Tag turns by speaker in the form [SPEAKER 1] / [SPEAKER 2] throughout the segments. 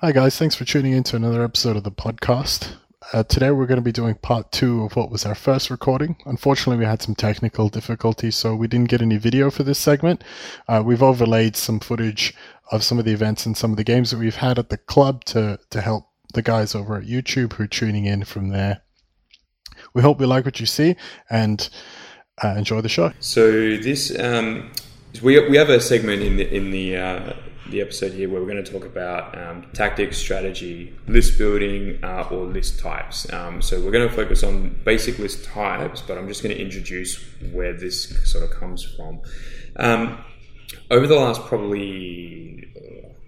[SPEAKER 1] Hi, guys. Thanks for tuning in to another episode of the podcast. Uh, today, we're going to be doing part two of what was our first recording. Unfortunately, we had some technical difficulties, so we didn't get any video for this segment. Uh, we've overlaid some footage of some of the events and some of the games that we've had at the club to, to help the guys over at YouTube who are tuning in from there. We hope you like what you see and uh, enjoy the show.
[SPEAKER 2] So this um, we, we have a segment in the in the uh, the episode here where we're going to talk about um, tactics, strategy, list building, uh, or list types. Um, so we're going to focus on basic list types, but I'm just going to introduce where this sort of comes from. Um, over the last probably,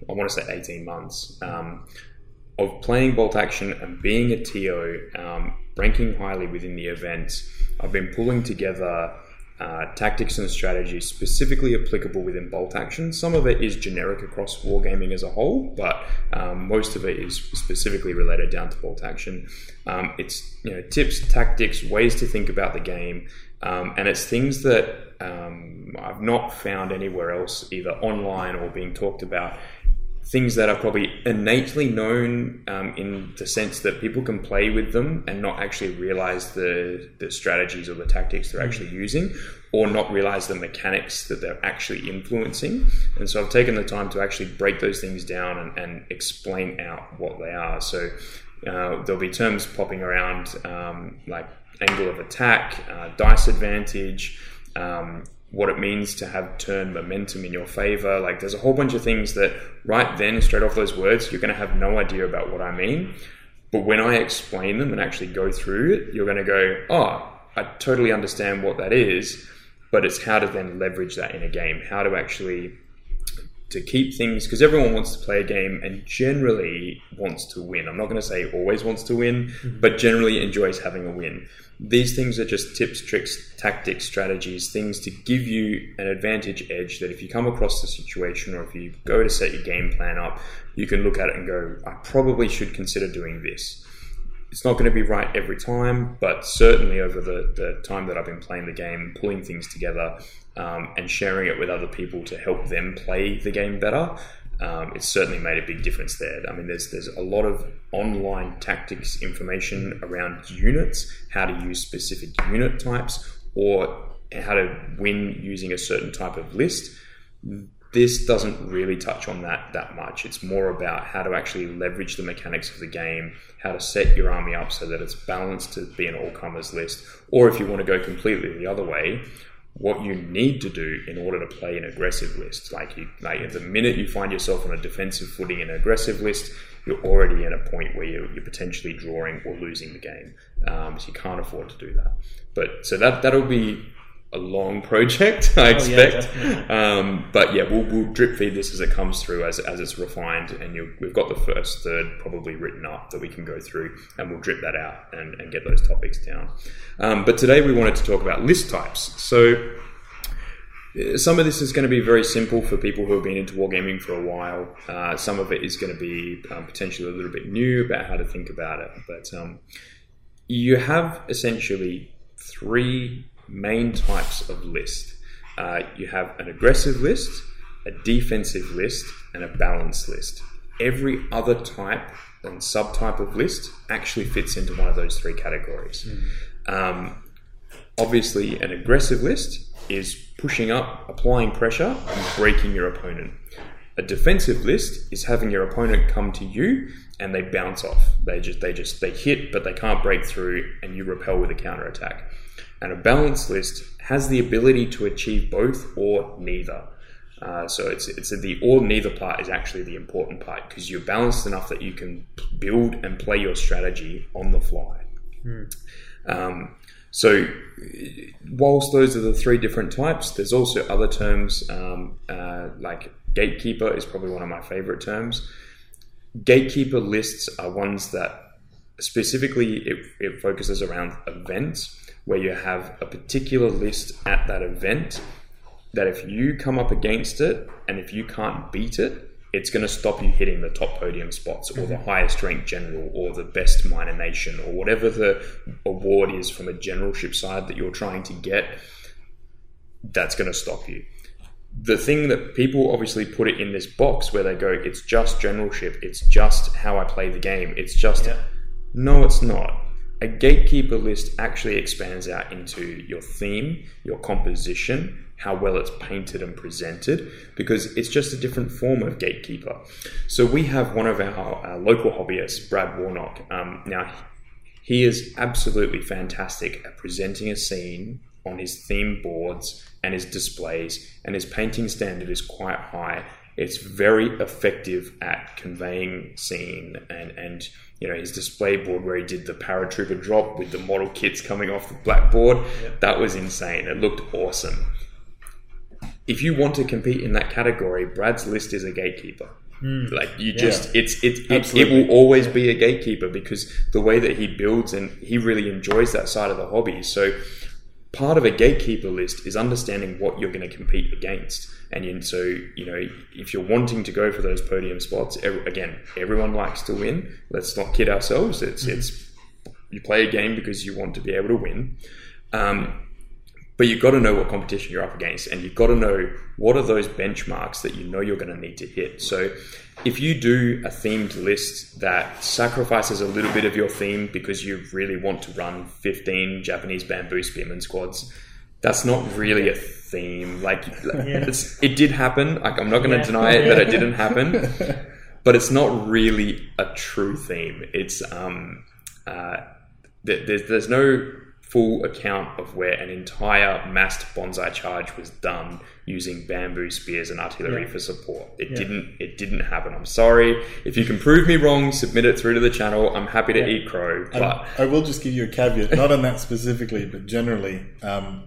[SPEAKER 2] I want to say 18 months, um, of playing bolt action and being a TO, um, ranking highly within the event, I've been pulling together uh, tactics and strategies specifically applicable within bolt action. Some of it is generic across wargaming as a whole, but um, most of it is specifically related down to bolt action. Um, it's you know tips, tactics, ways to think about the game, um, and it's things that um, I've not found anywhere else, either online or being talked about things that are probably innately known um, in the sense that people can play with them and not actually realize the, the strategies or the tactics they're actually using or not realize the mechanics that they're actually influencing. And so I've taken the time to actually break those things down and, and explain out what they are. So uh, there'll be terms popping around um, like angle of attack, uh, dice advantage, um, what it means to have turn momentum in your favor. Like there's a whole bunch of things that right then, straight off those words, you're going to have no idea about what I mean. But when I explain them and actually go through it, you're going to go, oh, I totally understand what that is. But it's how to then leverage that in a game, how to actually to keep things because everyone wants to play a game and generally wants to win. I'm not going to say always wants to win, mm-hmm. but generally enjoys having a win. These things are just tips, tricks, tactics, strategies, things to give you an advantage edge that if you come across the situation or if you go to set your game plan up, you can look at it and go, I probably should consider doing this. It's not going to be right every time, but certainly over the, the time that I've been playing the game, pulling things together, um, and sharing it with other people to help them play the game better, um, it's certainly made a big difference there. I mean, there's there's a lot of online tactics information around units, how to use specific unit types, or how to win using a certain type of list. This doesn't really touch on that that much. It's more about how to actually leverage the mechanics of the game, how to set your army up so that it's balanced to be an all comers list, or if you want to go completely the other way, what you need to do in order to play an aggressive list. Like you, like the minute you find yourself on a defensive footing in an aggressive list, you're already at a point where you're, you're potentially drawing or losing the game. Um, so you can't afford to do that. But so that that'll be a long project, I expect. Oh, yeah, um, but yeah, we'll, we'll, drip feed this as it comes through, as, as it's refined, and we've got the first third probably written up that we can go through, and we'll drip that out and, and get those topics down. Um, but today we wanted to talk about list types. So uh, some of this is going to be very simple for people who have been into wargaming for a while. Uh, some of it is going to be um, potentially a little bit new about how to think about it. But um, you have essentially three main types of list. Uh, you have an aggressive list, a defensive list, and a balanced list. Every other type and subtype of list actually fits into one of those three categories. Mm. Um, obviously, an aggressive list is pushing up, applying pressure, and breaking your opponent. A defensive list is having your opponent come to you and they bounce off. They just they just they hit, but they can't break through, and you repel with a counter attack. And a balanced list has the ability to achieve both or neither. Uh, so it's it's the or neither part is actually the important part because you're balanced enough that you can build and play your strategy on the fly. Mm. Um, so, whilst those are the three different types, there's also other terms um, uh, like gatekeeper is probably one of my favorite terms. Gatekeeper lists are ones that specifically it, it focuses around events where you have a particular list at that event that if you come up against it and if you can't beat it, it's going to stop you hitting the top podium spots or the mm-hmm. highest ranked general or the best minor nation or whatever the award is from a generalship side that you're trying to get. That's going to stop you. the thing that people obviously put it in this box where they go, it's just generalship, it's just how I play the game, it's just.
[SPEAKER 3] Yeah.
[SPEAKER 2] No, it's not. A gatekeeper list actually expands out into your theme, your composition, how well it's painted and presented, because it's just a different form of gatekeeper. So we have one of our, uh, local hobbyists, Brad Warnock. Um, now, he is absolutely fantastic at presenting a scene on his theme boards and his displays, and his painting standard is quite high. It's very effective at conveying scene and, and you know his display board where he did the paratrooper drop with the model kits coming off the blackboard. That was insane. It looked awesome. If you want to compete in that category, Brad's list is a gatekeeper. Hmm. Like you just, it's it, it it will always be a gatekeeper because the way that he builds and he really enjoys that side of the hobby. So part of a gatekeeper list is understanding what you're going to compete against. And so, you know, if you're wanting to go for those podium spots, again, everyone likes to win. Let's not kid ourselves. It's, it's, you play a game because you want to be able to win. Um, but you've got to know what competition you're up against, and you've got to know what are those benchmarks that you know you're going to need to hit. So, if you do a themed list that sacrifices a little bit of your theme because you really want to run 15 Japanese bamboo spearman squads, that's not really a theme. Like, it's, it did happen. Like, I'm not going to
[SPEAKER 3] Yeah.
[SPEAKER 2] deny it that it didn't happen, but it's not really a true theme. It's um, uh, th- there's, there's no full account of where an entire massed banzai charge was done using bamboo spears and artillery
[SPEAKER 3] Yeah.
[SPEAKER 2] for support. It
[SPEAKER 3] Yeah.
[SPEAKER 2] didn't. It didn't happen. I'm sorry. If you can prove me wrong, submit it through to the channel. I'm happy to
[SPEAKER 3] Yeah.
[SPEAKER 2] eat crow.
[SPEAKER 4] I,
[SPEAKER 2] But
[SPEAKER 4] I will just give you a caveat, not on that specifically, but generally. Um,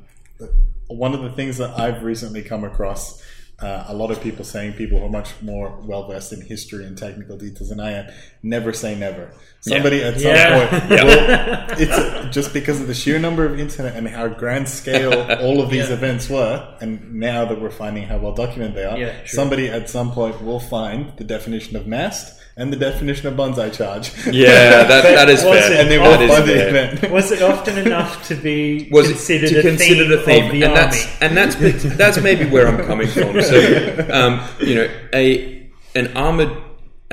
[SPEAKER 4] one of the things that I've recently come across, uh, a lot of people saying, people who are much more well versed in history and technical details than I am, never say never. Somebody at some
[SPEAKER 3] Yeah.
[SPEAKER 4] point, will, it's just because of the sheer number of internet and how grand scale all of these
[SPEAKER 3] Yeah.
[SPEAKER 4] events were, and now that we're finding how well documented they are,
[SPEAKER 3] Yeah,
[SPEAKER 4] somebody at some point will find the definition of massed and the definition of banzai charge.
[SPEAKER 2] yeah, that, that is
[SPEAKER 3] was
[SPEAKER 2] fair.
[SPEAKER 3] it-
[SPEAKER 4] and they will
[SPEAKER 2] That is
[SPEAKER 4] find the
[SPEAKER 2] fair.
[SPEAKER 4] event.
[SPEAKER 3] Was it often enough to be
[SPEAKER 2] was
[SPEAKER 3] considered
[SPEAKER 2] it to
[SPEAKER 3] a
[SPEAKER 2] consider
[SPEAKER 3] theme
[SPEAKER 2] the theme,
[SPEAKER 3] of the
[SPEAKER 2] and
[SPEAKER 3] army?
[SPEAKER 2] that's and that's that's maybe where I'm coming from. So, um, you know, a an armored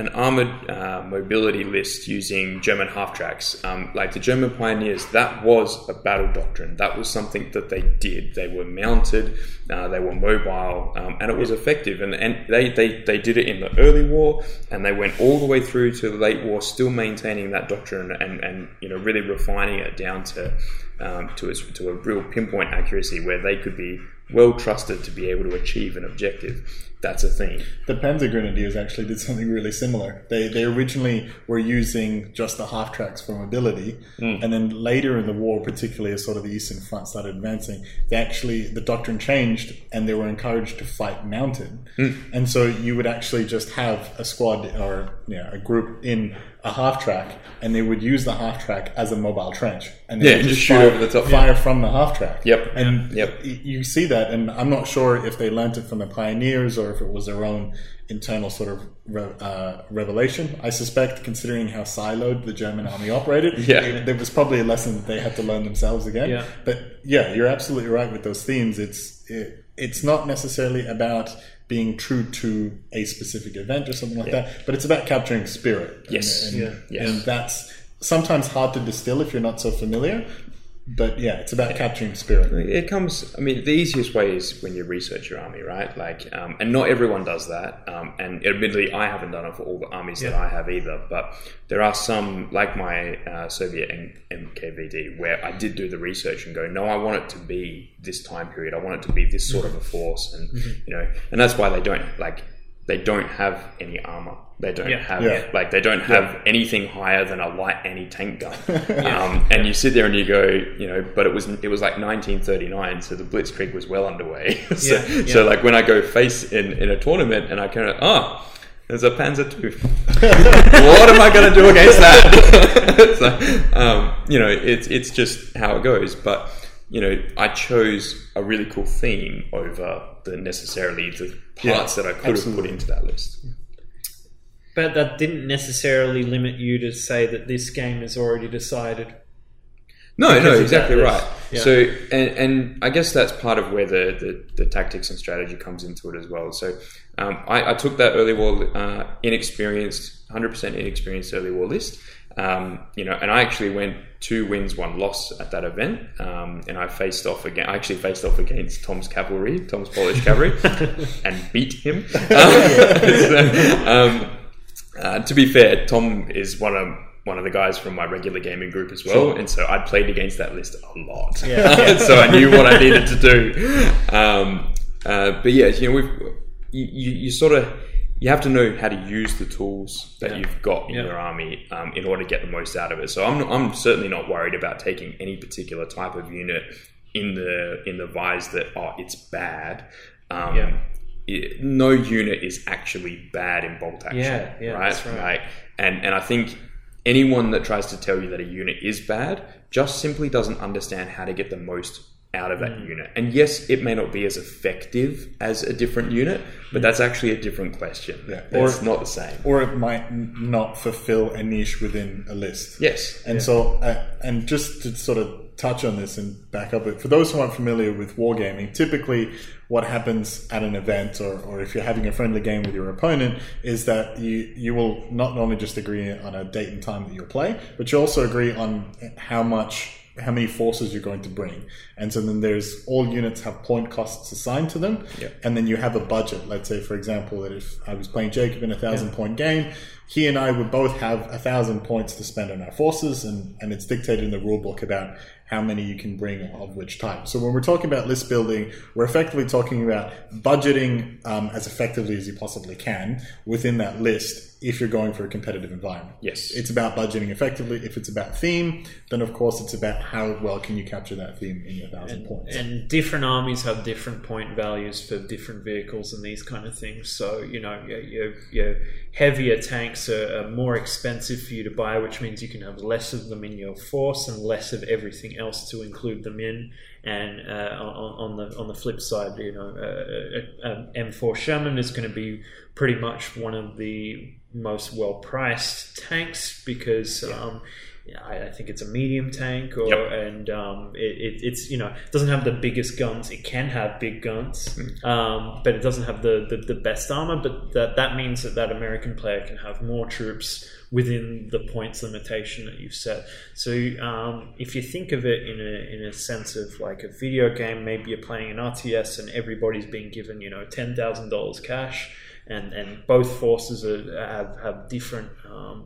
[SPEAKER 2] an armored uh, mobility list using German half tracks, um, like the German pioneers, that was a battle doctrine. That was something that they did. They were mounted, uh, they were mobile, um, and it was effective. And, and they, they, they did it in the early war, and they went all the way through to the late war, still maintaining that doctrine and, and you know really refining it down to um, to to a real pinpoint accuracy where they could be well trusted to be able to achieve an objective. That's a thing.
[SPEAKER 4] The Panzer Grenadiers actually did something really similar. They they originally were using just the half tracks for mobility, hmm. and then later in the war, particularly as sort of the Eastern Front started advancing, they actually the doctrine changed and they were encouraged to fight mounted. Hmm. And so you would actually just have a squad or yeah, a group in a half track, and they would use the half track as a mobile trench, and
[SPEAKER 2] Yeah,
[SPEAKER 4] would
[SPEAKER 2] just shoot
[SPEAKER 4] fire,
[SPEAKER 2] over the top.
[SPEAKER 4] fire from the half track.
[SPEAKER 2] Yep.
[SPEAKER 4] And
[SPEAKER 2] Yep.
[SPEAKER 4] you see that, and I'm not sure if they learned it from the pioneers or if it was their own internal sort of re- uh, revelation. I suspect, considering how siloed the German army operated,
[SPEAKER 2] Yeah.
[SPEAKER 4] it- there was probably a lesson that they had to learn themselves again.
[SPEAKER 3] Yeah.
[SPEAKER 4] But yeah, you're absolutely right with those themes. It's it, it's not necessarily about being true to a specific event or something like that, but it's about capturing spirit. And- and,
[SPEAKER 3] Yeah.
[SPEAKER 2] Yes.
[SPEAKER 4] and that's sometimes hard to distill if you're not so familiar. But yeah, it's about capturing spirit.
[SPEAKER 2] It comes. I mean, the easiest way is when you research your army, right? Like, um, and not everyone does that. Um, and admittedly, I haven't done it for all the armies that I have either. But there are some, like my uh, Soviet M- NKVD, where I did do the research and go, no, I want it to be this time period. I want it to be this sort of a force, and you know, and that's why they don't like they don't have any armor. They don't
[SPEAKER 3] Yeah.
[SPEAKER 2] have
[SPEAKER 4] Yeah.
[SPEAKER 2] like they don't have anything higher than a light anti-tank gun. um, and you sit there and you go, you know, but it was it was like 1939, so the Blitzkrieg was well underway. so,
[SPEAKER 3] Yeah, yeah.
[SPEAKER 2] so like when I go face in in a tournament and I kind of oh. There's a Panzer II. what am I going to do against that? so, um, you know, it's it's just how it goes. But you know, I chose a really cool theme over the necessarily the parts that I could have put into that list.
[SPEAKER 3] But that didn't necessarily limit you to say that this game is already decided.
[SPEAKER 2] No, no, exactly right.
[SPEAKER 3] yeah.
[SPEAKER 2] So, and, and I guess that's part of where the, the, the tactics and strategy comes into it as well. So, um, I, I took that early war uh, inexperienced, hundred percent inexperienced early war list. Um, you know, and I actually went two wins, one loss at that event, um, and I faced off again. I actually faced off against Tom's cavalry, Tom's Polish cavalry, and beat him. So, um, uh, to be fair, Tom is one of one of the guys from my regular gaming group as well, and so I'd played against that list a lot.
[SPEAKER 3] Yeah.
[SPEAKER 2] so I knew what I needed to do. Um, uh, but yeah, you know, we've you, you, you sort of you have to know how to use the tools that
[SPEAKER 3] Yeah.
[SPEAKER 2] you've got in
[SPEAKER 3] Yeah.
[SPEAKER 2] your army um, in order to get the most out of it. So I'm I'm certainly not worried about taking any particular type of unit in the in the vise that oh it's bad. Um,
[SPEAKER 3] Yeah.
[SPEAKER 2] it- no unit is actually bad in bolt action,
[SPEAKER 3] Yeah, yeah,
[SPEAKER 2] right?
[SPEAKER 3] that's right.
[SPEAKER 2] Like, and and I think anyone that tries to tell you that a unit is bad just simply doesn't understand how to get the most out of that
[SPEAKER 3] Mm.
[SPEAKER 2] unit. And yes, it may not be as effective as a different unit, but that's actually a different question.
[SPEAKER 4] Yeah.
[SPEAKER 2] It's not the same.
[SPEAKER 4] or it might not fulfill a niche within a list.
[SPEAKER 2] Yes.
[SPEAKER 4] And so, uh, and just to sort of touch on this and back up it, for those who aren't familiar with wargaming, typically what happens at an event or, or if you're having a friendly game with your opponent is that you, you will not only just agree on a date and time that you'll play, but you also agree on how much how many forces you're going to bring. And so then there's all units have point costs assigned to them.
[SPEAKER 2] Yep.
[SPEAKER 4] And then you have a budget. Let's say, for example, that if I was playing Jacob in a thousand point game, he and I would both have a thousand points to spend on our forces, and, and it's dictated in the rule book about how many you can bring of which type. So when we're talking about list building, we're effectively talking about budgeting um, as effectively as you possibly can within that list if you're going for a competitive environment.
[SPEAKER 2] Yes.
[SPEAKER 4] It's about budgeting effectively. If it's about theme, then of course it's about how well can you capture that theme in your thousand points.
[SPEAKER 3] And different armies have different point values for different vehicles and these kind of things. So, you know, your, your, your heavier tanks are, are more expensive for you to buy, which means you can have less of them in your force and less of everything else to include them in. And uh, on, on the on the flip side, you know, uh, uh, um, M4 Sherman is going to be pretty much one of the most well priced tanks because um, I, I think it's a medium tank, or
[SPEAKER 2] Yep.
[SPEAKER 3] and um, it, it, it's you know it doesn't have the biggest guns. It can have big guns,
[SPEAKER 2] Mm.
[SPEAKER 3] um, but it doesn't have the, the, the best armor. But that that means that that American player can have more troops within the points limitation that you've set. So um, if you think of it in a in a sense of like a video game, maybe you're playing an RTS and everybody's being given you know ten thousand dollars cash. And, and both forces are, have, have different um,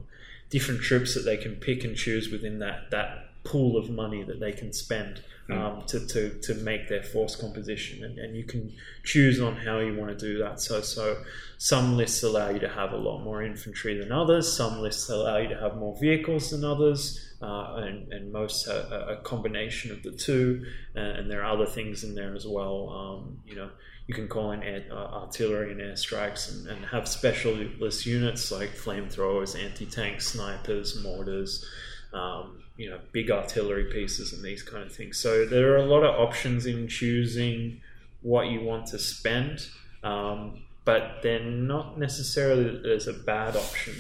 [SPEAKER 3] different troops that they can pick and choose within that that pool of money that they can spend um, to, to, to make their force composition. And, and you can choose on how you want to do that. So so some lists allow you to have a lot more infantry than others. Some lists allow you to have more vehicles than others. Uh, and, and most a, a combination of the two. And, and there are other things in there as well. Um, you know you can call in air, uh, artillery and airstrikes and, and have specialist units like flamethrowers, anti-tank snipers, mortars, um, you know, big artillery pieces and these kind of things. So there are a lot of options in choosing what you want to spend, um, but they're not necessarily there's a bad option.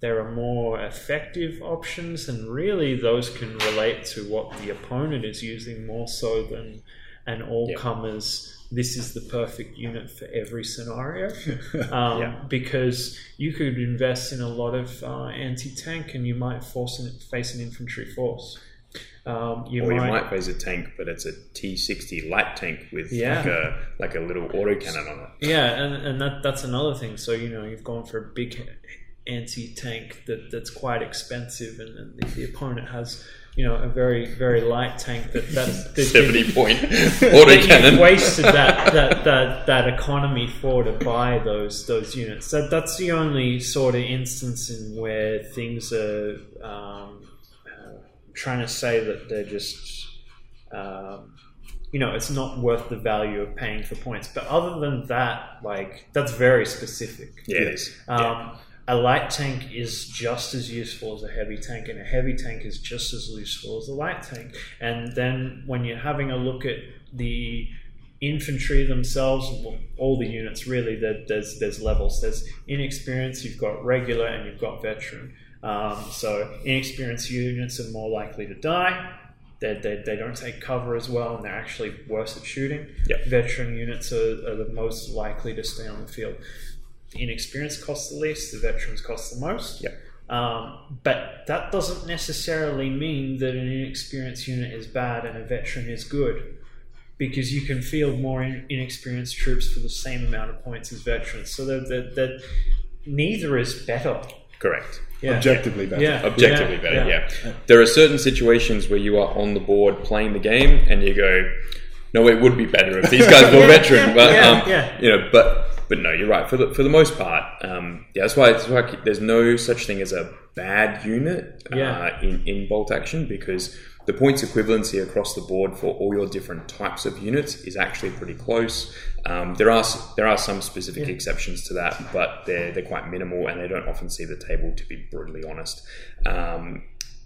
[SPEAKER 3] There are more effective options, and really those can relate to what the opponent is using more so than an all-comers this is the perfect unit for every scenario um,
[SPEAKER 2] Yeah.
[SPEAKER 3] because you could invest in a lot of uh, anti-tank and you might force an, face an infantry force um, you
[SPEAKER 2] or you
[SPEAKER 3] might,
[SPEAKER 2] might face a tank, but it's a T60 light tank with
[SPEAKER 3] Yeah.
[SPEAKER 2] like a like a little autocannon on it.
[SPEAKER 3] yeah and, and that, that's another thing so you know you've gone for a big anti-tank that, that's quite expensive and, and the opponent has you know a very very light tank that that's that
[SPEAKER 2] Seventy point
[SPEAKER 3] that you've
[SPEAKER 2] autocannon.
[SPEAKER 3] wasted that, that, that, that economy for to buy those those units. That that's the only sort of instance in where things are um, uh, trying to say that they're just um, you know it's not worth the value of paying for points. But other than that, like that's very specific.
[SPEAKER 2] Yeah.
[SPEAKER 3] Um,
[SPEAKER 2] Yeah.
[SPEAKER 3] A light tank is just as useful as a heavy tank, and a heavy tank is just as useful as a light tank. And then when you're having a look at the infantry themselves, well, all the units really, there's there's levels. There's inexperienced, you've got regular, and you've got veteran. Um, so inexperienced units are more likely to die. they, they, they don't take cover as well, and they're actually worse at shooting.
[SPEAKER 2] Yep.
[SPEAKER 3] Veteran units are, are the most likely to stay on the field. The inexperienced costs the least, the veterans cost the most.
[SPEAKER 2] Yep.
[SPEAKER 3] Um, but that doesn't necessarily mean that an inexperienced unit is bad and a veteran is good, because you can field more in, inexperienced troops for the same amount of points as veterans. So that neither is better.
[SPEAKER 2] Correct.
[SPEAKER 3] Yeah.
[SPEAKER 4] Objectively better.
[SPEAKER 3] Yeah.
[SPEAKER 2] Objectively
[SPEAKER 3] Yeah,
[SPEAKER 2] better,
[SPEAKER 3] yeah.
[SPEAKER 2] There are certain situations where you are on the board playing the game and you go, no, it would be better if these guys were veteran. but,
[SPEAKER 3] yeah,
[SPEAKER 2] um,
[SPEAKER 3] yeah.
[SPEAKER 2] you know, but but no, you're right. For the for the most part, um, yeah, that's why, that's why keep- there's no such thing as a bad unit
[SPEAKER 3] Yeah.
[SPEAKER 2] uh, in in bolt action because the points equivalency across the board for all your different types of units is actually pretty close. Um, there are there are some specific exceptions to that, but they're they're quite minimal and they don't often see the table. To be brutally honest, um,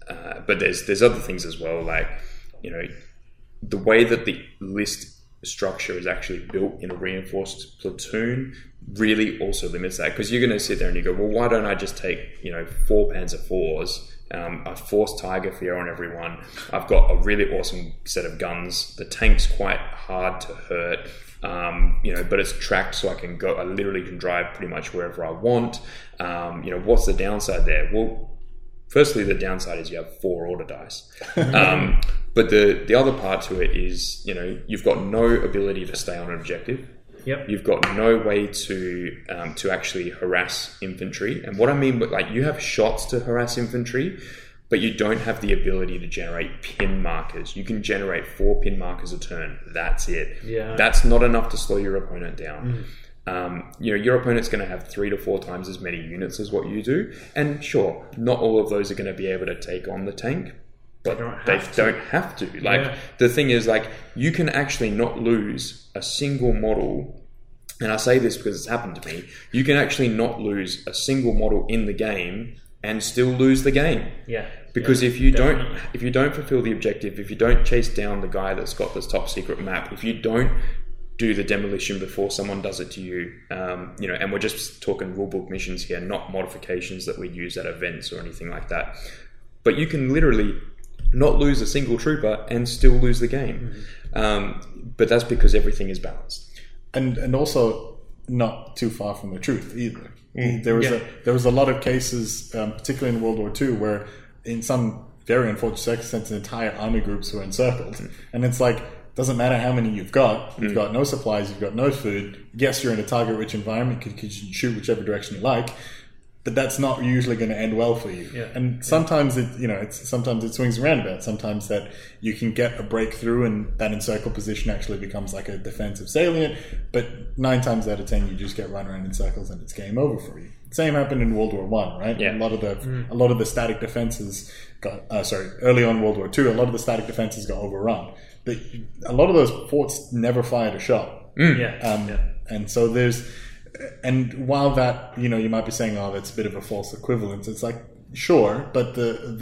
[SPEAKER 2] uh, but there's there's other things as well, like you know the way that the list structure is actually built in a reinforced platoon really also limits that because you're going to sit there and you go, well, why don't I just take you know four Panzer fours? Um, a force Tiger for on everyone. I've got a really awesome set of guns. The tank's quite hard to hurt, um, you know, but it's tracked so I can go. I literally can drive pretty much wherever I want. Um, you know, what's the downside there? Well, firstly, the downside is you have four order dice. Um, but the the other part to it is, you know, you've got no ability to stay on an objective.
[SPEAKER 3] Yep.
[SPEAKER 2] You've got no way to um, to actually harass infantry. And what I mean, by like you have shots to harass infantry, but you don't have the ability to generate pin markers. You can generate four pin markers a turn. That's it.
[SPEAKER 3] Yeah.
[SPEAKER 2] That's not enough to slow your opponent down. Um, you know, your opponent's going to have three to four times as many units as what you do. And sure, not all of those are going to be able to take on the tank, but
[SPEAKER 3] don't
[SPEAKER 2] they
[SPEAKER 3] have to.
[SPEAKER 2] don't have to. Like,
[SPEAKER 3] Yeah.
[SPEAKER 2] the thing is, like, you can actually not lose a single model. And I say this because it's happened to me. You can actually not lose a single model in the game and still lose the game
[SPEAKER 3] Yeah.
[SPEAKER 2] because
[SPEAKER 3] Yeah,
[SPEAKER 2] if you don't if you don't fulfill the objective if you don't chase down the guy that's got this top secret map if you don't do the demolition before someone does it to you. Um, you know and we're just talking rulebook missions here not modifications that we use at events or anything like that. But you can literally not lose a single trooper and still lose the game. Um, but that's because everything is balanced.
[SPEAKER 4] And and also not too far from the truth either. There was
[SPEAKER 3] Yeah.
[SPEAKER 4] a there was a lot of cases, um, particularly in World War II, where in some very unfortunate circumstances, entire army groups were encircled, and it's like doesn't matter how many you've got, you've got no supplies, you've got no food. Yes, you're in a target-rich environment, you can shoot whichever direction you like, but that's not usually going to end well for you.
[SPEAKER 3] Yeah.
[SPEAKER 4] And sometimes it, you know, it's sometimes it swings around about. Sometimes that you can get a breakthrough and that encircle position actually becomes like a defensive salient. But nine times out of ten, you just get run around in circles and it's game over for you. Same happened in World War One, right?
[SPEAKER 2] Yeah.
[SPEAKER 4] A lot of the a lot of the static defenses got uh, sorry early on World War Two. A lot of the static defenses got overrun. But a lot of those forts never fired a shot.
[SPEAKER 3] Yeah.
[SPEAKER 4] Um,
[SPEAKER 3] yeah.
[SPEAKER 4] And so there's, and while that you know you might be saying, oh, that's a bit of a false equivalence. It's like sure, but the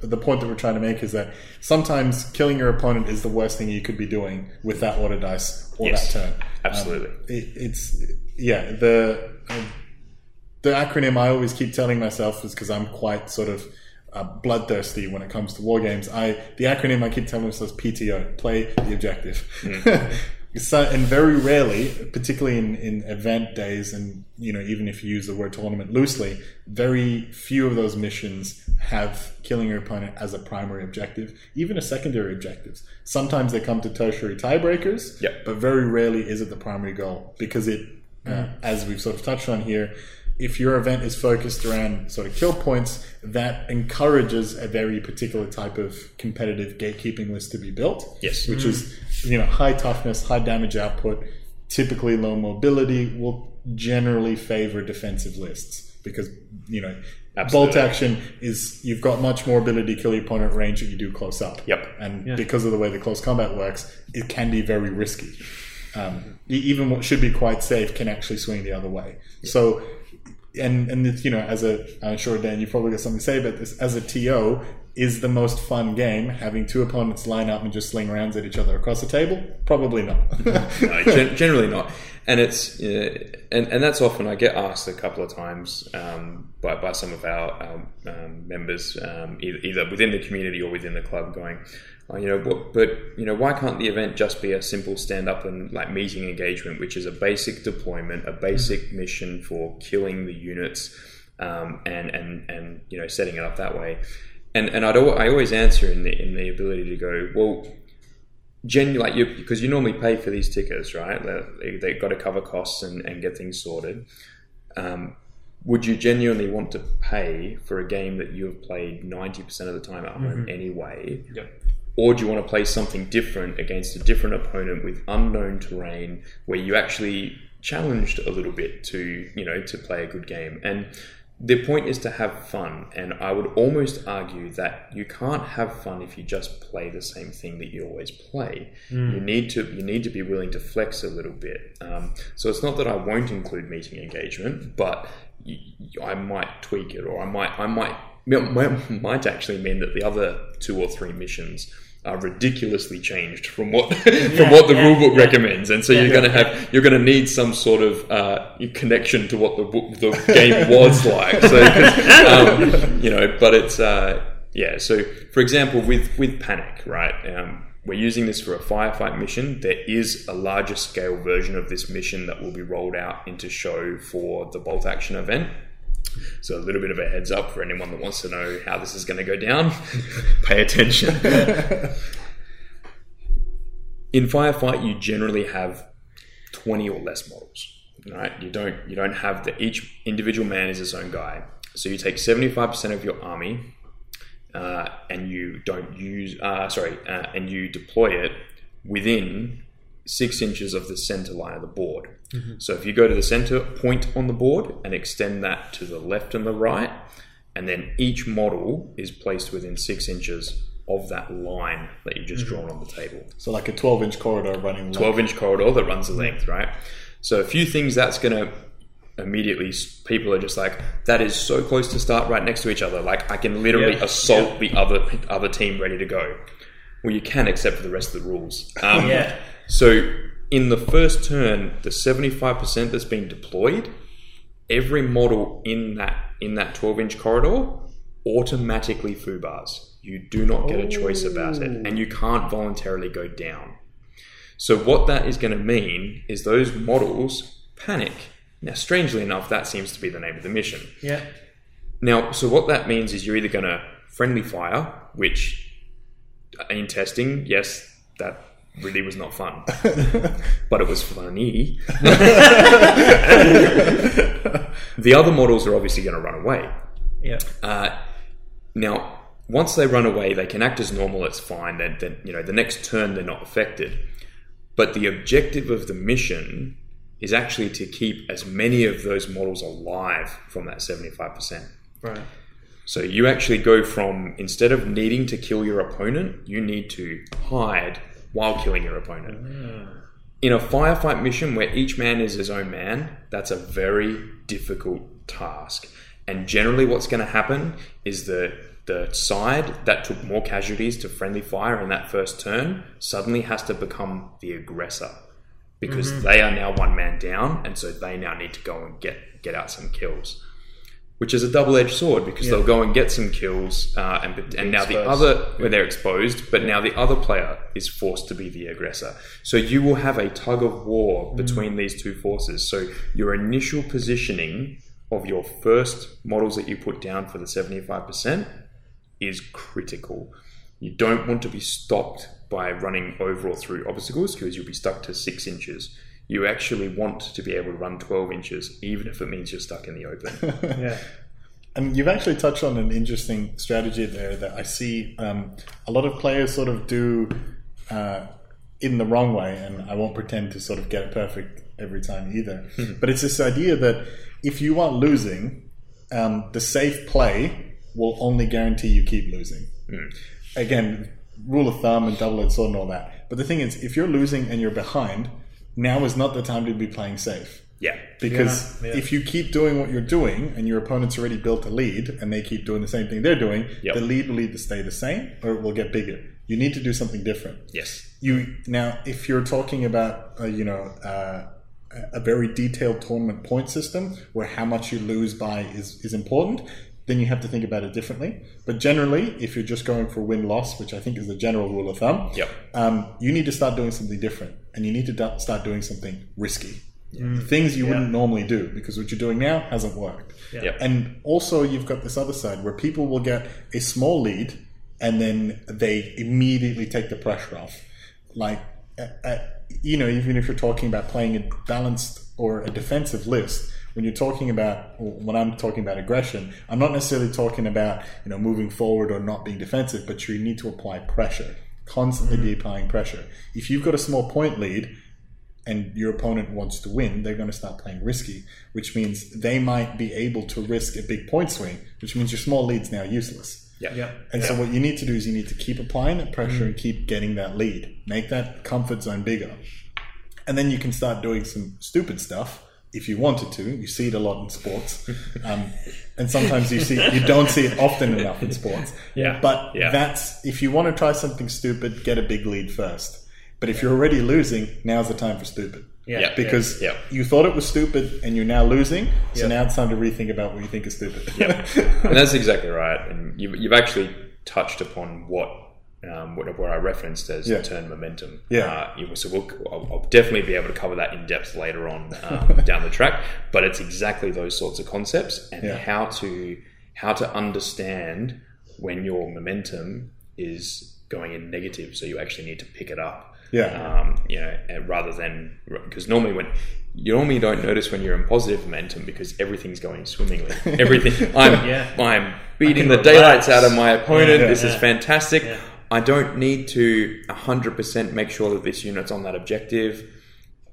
[SPEAKER 4] the the point that we're trying to make is that sometimes killing your opponent is the worst thing you could be doing with that order dice or
[SPEAKER 2] Yes,
[SPEAKER 4] that turn.
[SPEAKER 2] absolutely.
[SPEAKER 4] Um, it, it's yeah the the acronym I always keep telling myself is because I'm quite sort of uh, bloodthirsty when it comes to war games. I the acronym I keep telling myself is PTO: play the objective. so, and very rarely, particularly in, in event days, and you know, even if you use the word tournament loosely, very few of those missions have killing your opponent as a primary objective, even a secondary objectives. Sometimes they come to tertiary tiebreakers,
[SPEAKER 2] Yep.
[SPEAKER 4] but very rarely is it the primary goal because it, uh, as we've sort of touched on here, if your event is focused around sort of kill points, that encourages a very particular type of competitive gatekeeping list to be built.
[SPEAKER 2] Yes.
[SPEAKER 4] Which is, you know, high toughness, high damage output, typically low mobility will generally favor defensive lists because, you know,
[SPEAKER 2] Absolutely.
[SPEAKER 4] bolt action is you've got much more ability to kill your opponent at range that you do close up.
[SPEAKER 2] Yep.
[SPEAKER 4] And because of the way the close combat works, it can be very risky. Um, even what should be quite safe can actually swing the other way. So, and and you know, as a I'm sure Dan, you probably got something to say about this. As a TO, is the most fun game having two opponents line up and just sling rounds at each other across the table? Probably not.
[SPEAKER 2] no, gen- generally not. and it's uh, and and that's often I get asked a couple of times um, by by some of our, our um, members, um, either, either within the community or within the club, going, you know, but, but you know, why can't the event just be a simple stand up and like meeting engagement, which is a basic deployment, a basic mm-hmm. mission for killing the units, um, and and and you know, setting it up that way. And and I'd I always answer in the in the ability to go well genuinely like you because you normally pay for these tickets, right? They, they've got to cover costs and, and get things sorted. Um, would you genuinely want to pay for a game that you have played 90% of the time at home mm-hmm. anyway?
[SPEAKER 3] Yep.
[SPEAKER 2] Or do you want to play something different against a different opponent with unknown terrain where you actually challenged a little bit to, you know, to play a good game? And the point is to have fun, and I would almost argue that you can't have fun if you just play the same thing that you always play. Mm. You need to you need to be willing to flex a little bit. Um, so it's not that I won't include meeting engagement, but I might tweak it, or I might I might might actually mean that the other two or three missions are ridiculously changed from what from yeah, what the yeah, rulebook yeah. recommends, and so you're going to have you're going to need some sort of uh, connection to what the the game was like. So um, you know, but it's uh, yeah. So for example, with with Panic, right? Um, we're using this for a firefight mission. There is a larger scale version of this mission that will be rolled out into show for the bolt action event. So a little bit of a heads up for anyone that wants to know how this is going to go down. Pay attention. In firefight, you generally have twenty or less models. Right? You don't you don't have the each individual man is his own guy. So you take seventy five percent of your army, uh, and you don't use uh, sorry, uh, and you deploy it within six inches of the center line of the board. Mm-hmm. So if you go to the center point on the board and extend that to the left and the right, and then each model is placed within six inches of that line that you've just mm-hmm. drawn on the table.
[SPEAKER 4] So like a 12 inch corridor running
[SPEAKER 2] 12 inch corridor that runs the length, right? So a few things that's going to immediately people are just like that is so close to start right next to each other like i can literally yeah. assault yeah. the other other team ready to go well you can except for the rest of the rules
[SPEAKER 3] um, yeah
[SPEAKER 2] so in the first turn, the 75% that's been deployed, every model in that in that 12 inch corridor automatically bars. You do not get a choice about it, and you can't voluntarily go down. So what that is going to mean is those models panic. Now, strangely enough, that seems to be the name of the mission.
[SPEAKER 3] Yeah.
[SPEAKER 2] Now, so what that means is you're either going to friendly fire, which uh, in testing, yes, that really was not fun, but it was funny. the other models are obviously going to run away.
[SPEAKER 3] Yeah.
[SPEAKER 2] Uh, now, once they run away, they can act as normal. It's fine. Then, then you know, the next turn they're not affected. But the objective of the mission is actually to keep as many of those models alive from that seventy-five percent.
[SPEAKER 3] Right.
[SPEAKER 2] So you actually go from instead of needing to kill your opponent, you need to hide while killing your opponent. Mm. In a firefight mission where each man is his own man, that's a very difficult task. And generally, what's going to happen is that the side that took more casualties to friendly fire in that first turn suddenly has to become the aggressor because mm-hmm. they are now one man down, and so they now need to go and get get out some kills which is a double-edged sword because yeah. they'll go and get some kills, uh, and and now the other where they're exposed, but now the other player is forced to be the aggressor. So you will have a tug of war mm. between mm. these two forces. So your initial positioning of your first models that you put down for the seventy-five percent is critical. You don't want to be stopped by running over or through obstacles because you'll be stuck to six inches you actually want to be able to run 12 inches, even if it means you're stuck in the open.
[SPEAKER 3] yeah.
[SPEAKER 4] And you've actually touched on an interesting strategy there that I see um, a lot of players sort of do uh, in the wrong way, and I won't pretend to sort of get it perfect every time either. Mm-hmm. But it's this idea that if you aren't losing, um, the safe play will only guarantee you keep losing. Mm. Again, rule of thumb and double edged sword and all that. But the thing is, if you're losing and you're behind, now is not the time to be playing safe.
[SPEAKER 2] Yeah.
[SPEAKER 4] Because yeah, yeah. if you keep doing what you're doing and your opponent's already built a lead and they keep doing the same thing they're doing, yep. the lead will either stay the same or it will get bigger. You need to do something different.
[SPEAKER 2] Yes.
[SPEAKER 4] You now, if you're talking about uh, you know uh, a very detailed tournament point system where how much you lose by is, is important, then you have to think about it differently. But generally, if you're just going for win loss, which I think is the general rule of thumb,
[SPEAKER 2] Yep.
[SPEAKER 4] um, you need to start doing something different and you need to do- start doing something risky. Things you wouldn't normally do because what you're doing now hasn't worked.
[SPEAKER 2] Yep.
[SPEAKER 4] And also, you've got this other side where people will get a small lead and then they immediately take the pressure off. Like, uh, uh, you know, even if you're talking about playing a balanced or a defensive list, when you're talking about, when I'm talking about aggression, I'm not necessarily talking about, you know, moving forward or not being defensive, but you need to apply pressure, constantly mm-hmm. be applying pressure. If you've got a small point lead, and your opponent wants to win, they're going to start playing risky, which means they might be able to risk a big point swing, which means your small lead's now useless.
[SPEAKER 2] Yeah.
[SPEAKER 3] Yeah.
[SPEAKER 4] And so what you need to do is you need to keep applying that pressure mm-hmm. and keep getting that lead. Make that comfort zone bigger. And then you can start doing some stupid stuff if you wanted to. You see it a lot in sports. Um, and sometimes you see you don't see it often enough in sports.
[SPEAKER 2] Yeah.
[SPEAKER 4] But
[SPEAKER 2] Yeah.
[SPEAKER 4] that's if you want to try something stupid, get a big lead first. But if you're already losing, now's the time for stupid.
[SPEAKER 3] Yeah.
[SPEAKER 2] Yeah.
[SPEAKER 4] Because
[SPEAKER 2] Yeah.
[SPEAKER 4] you thought it was stupid and you're now losing, so
[SPEAKER 3] Yeah.
[SPEAKER 4] now it's time to rethink about what you think is stupid.
[SPEAKER 2] yeah, and that's exactly right. And you've, you've actually touched upon what um, what, what I referenced as
[SPEAKER 4] Yeah.
[SPEAKER 2] the term momentum.
[SPEAKER 4] Yeah.
[SPEAKER 2] Uh, so we'll, I'll, I'll definitely be able to cover that in depth later on um, down the track. But it's exactly those sorts of concepts and
[SPEAKER 4] Yeah.
[SPEAKER 2] how to how to understand when your momentum is going in negative. So you actually need to pick it up.
[SPEAKER 4] Yeah.
[SPEAKER 2] Um, you know, rather than because normally when you normally don't notice when you're in positive momentum because everything's going swimmingly. Everything I'm
[SPEAKER 3] Yeah.
[SPEAKER 2] I'm beating the
[SPEAKER 3] relax.
[SPEAKER 2] daylights out of my opponent.
[SPEAKER 4] Yeah,
[SPEAKER 2] this is
[SPEAKER 3] yeah.
[SPEAKER 2] fantastic.
[SPEAKER 3] Yeah.
[SPEAKER 2] I don't need to 100% make sure that this unit's on that objective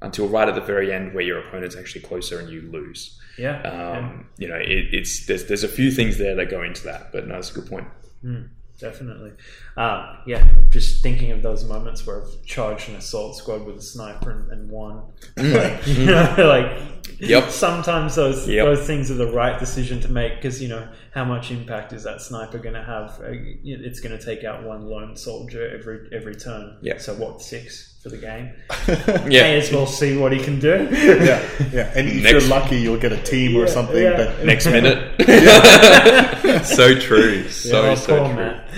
[SPEAKER 2] until right at the very end where your opponent's actually closer and you lose.
[SPEAKER 3] Yeah.
[SPEAKER 2] Um, You know, it, it's there's there's a few things there that go into that, but no, it's a good point.
[SPEAKER 3] Definitely. Um, yeah, just thinking of those moments where I've charged an assault squad with a sniper and, and won. like, you know, like
[SPEAKER 2] Yep.
[SPEAKER 3] sometimes those
[SPEAKER 2] Yep.
[SPEAKER 3] those things are the right decision to make because you know how much impact is that sniper going to have? Uh, It's going to take out one lone soldier every every turn.
[SPEAKER 2] Yeah.
[SPEAKER 3] So what
[SPEAKER 2] Uh,
[SPEAKER 3] six for the game?
[SPEAKER 2] Yeah.
[SPEAKER 3] May as well see what he can do.
[SPEAKER 4] yeah, yeah. And if
[SPEAKER 2] Next-
[SPEAKER 4] you're lucky, you'll get a team or something.
[SPEAKER 3] yeah.
[SPEAKER 4] But
[SPEAKER 2] Next minute. so true. So
[SPEAKER 3] Oh,
[SPEAKER 2] so true.
[SPEAKER 3] Matt.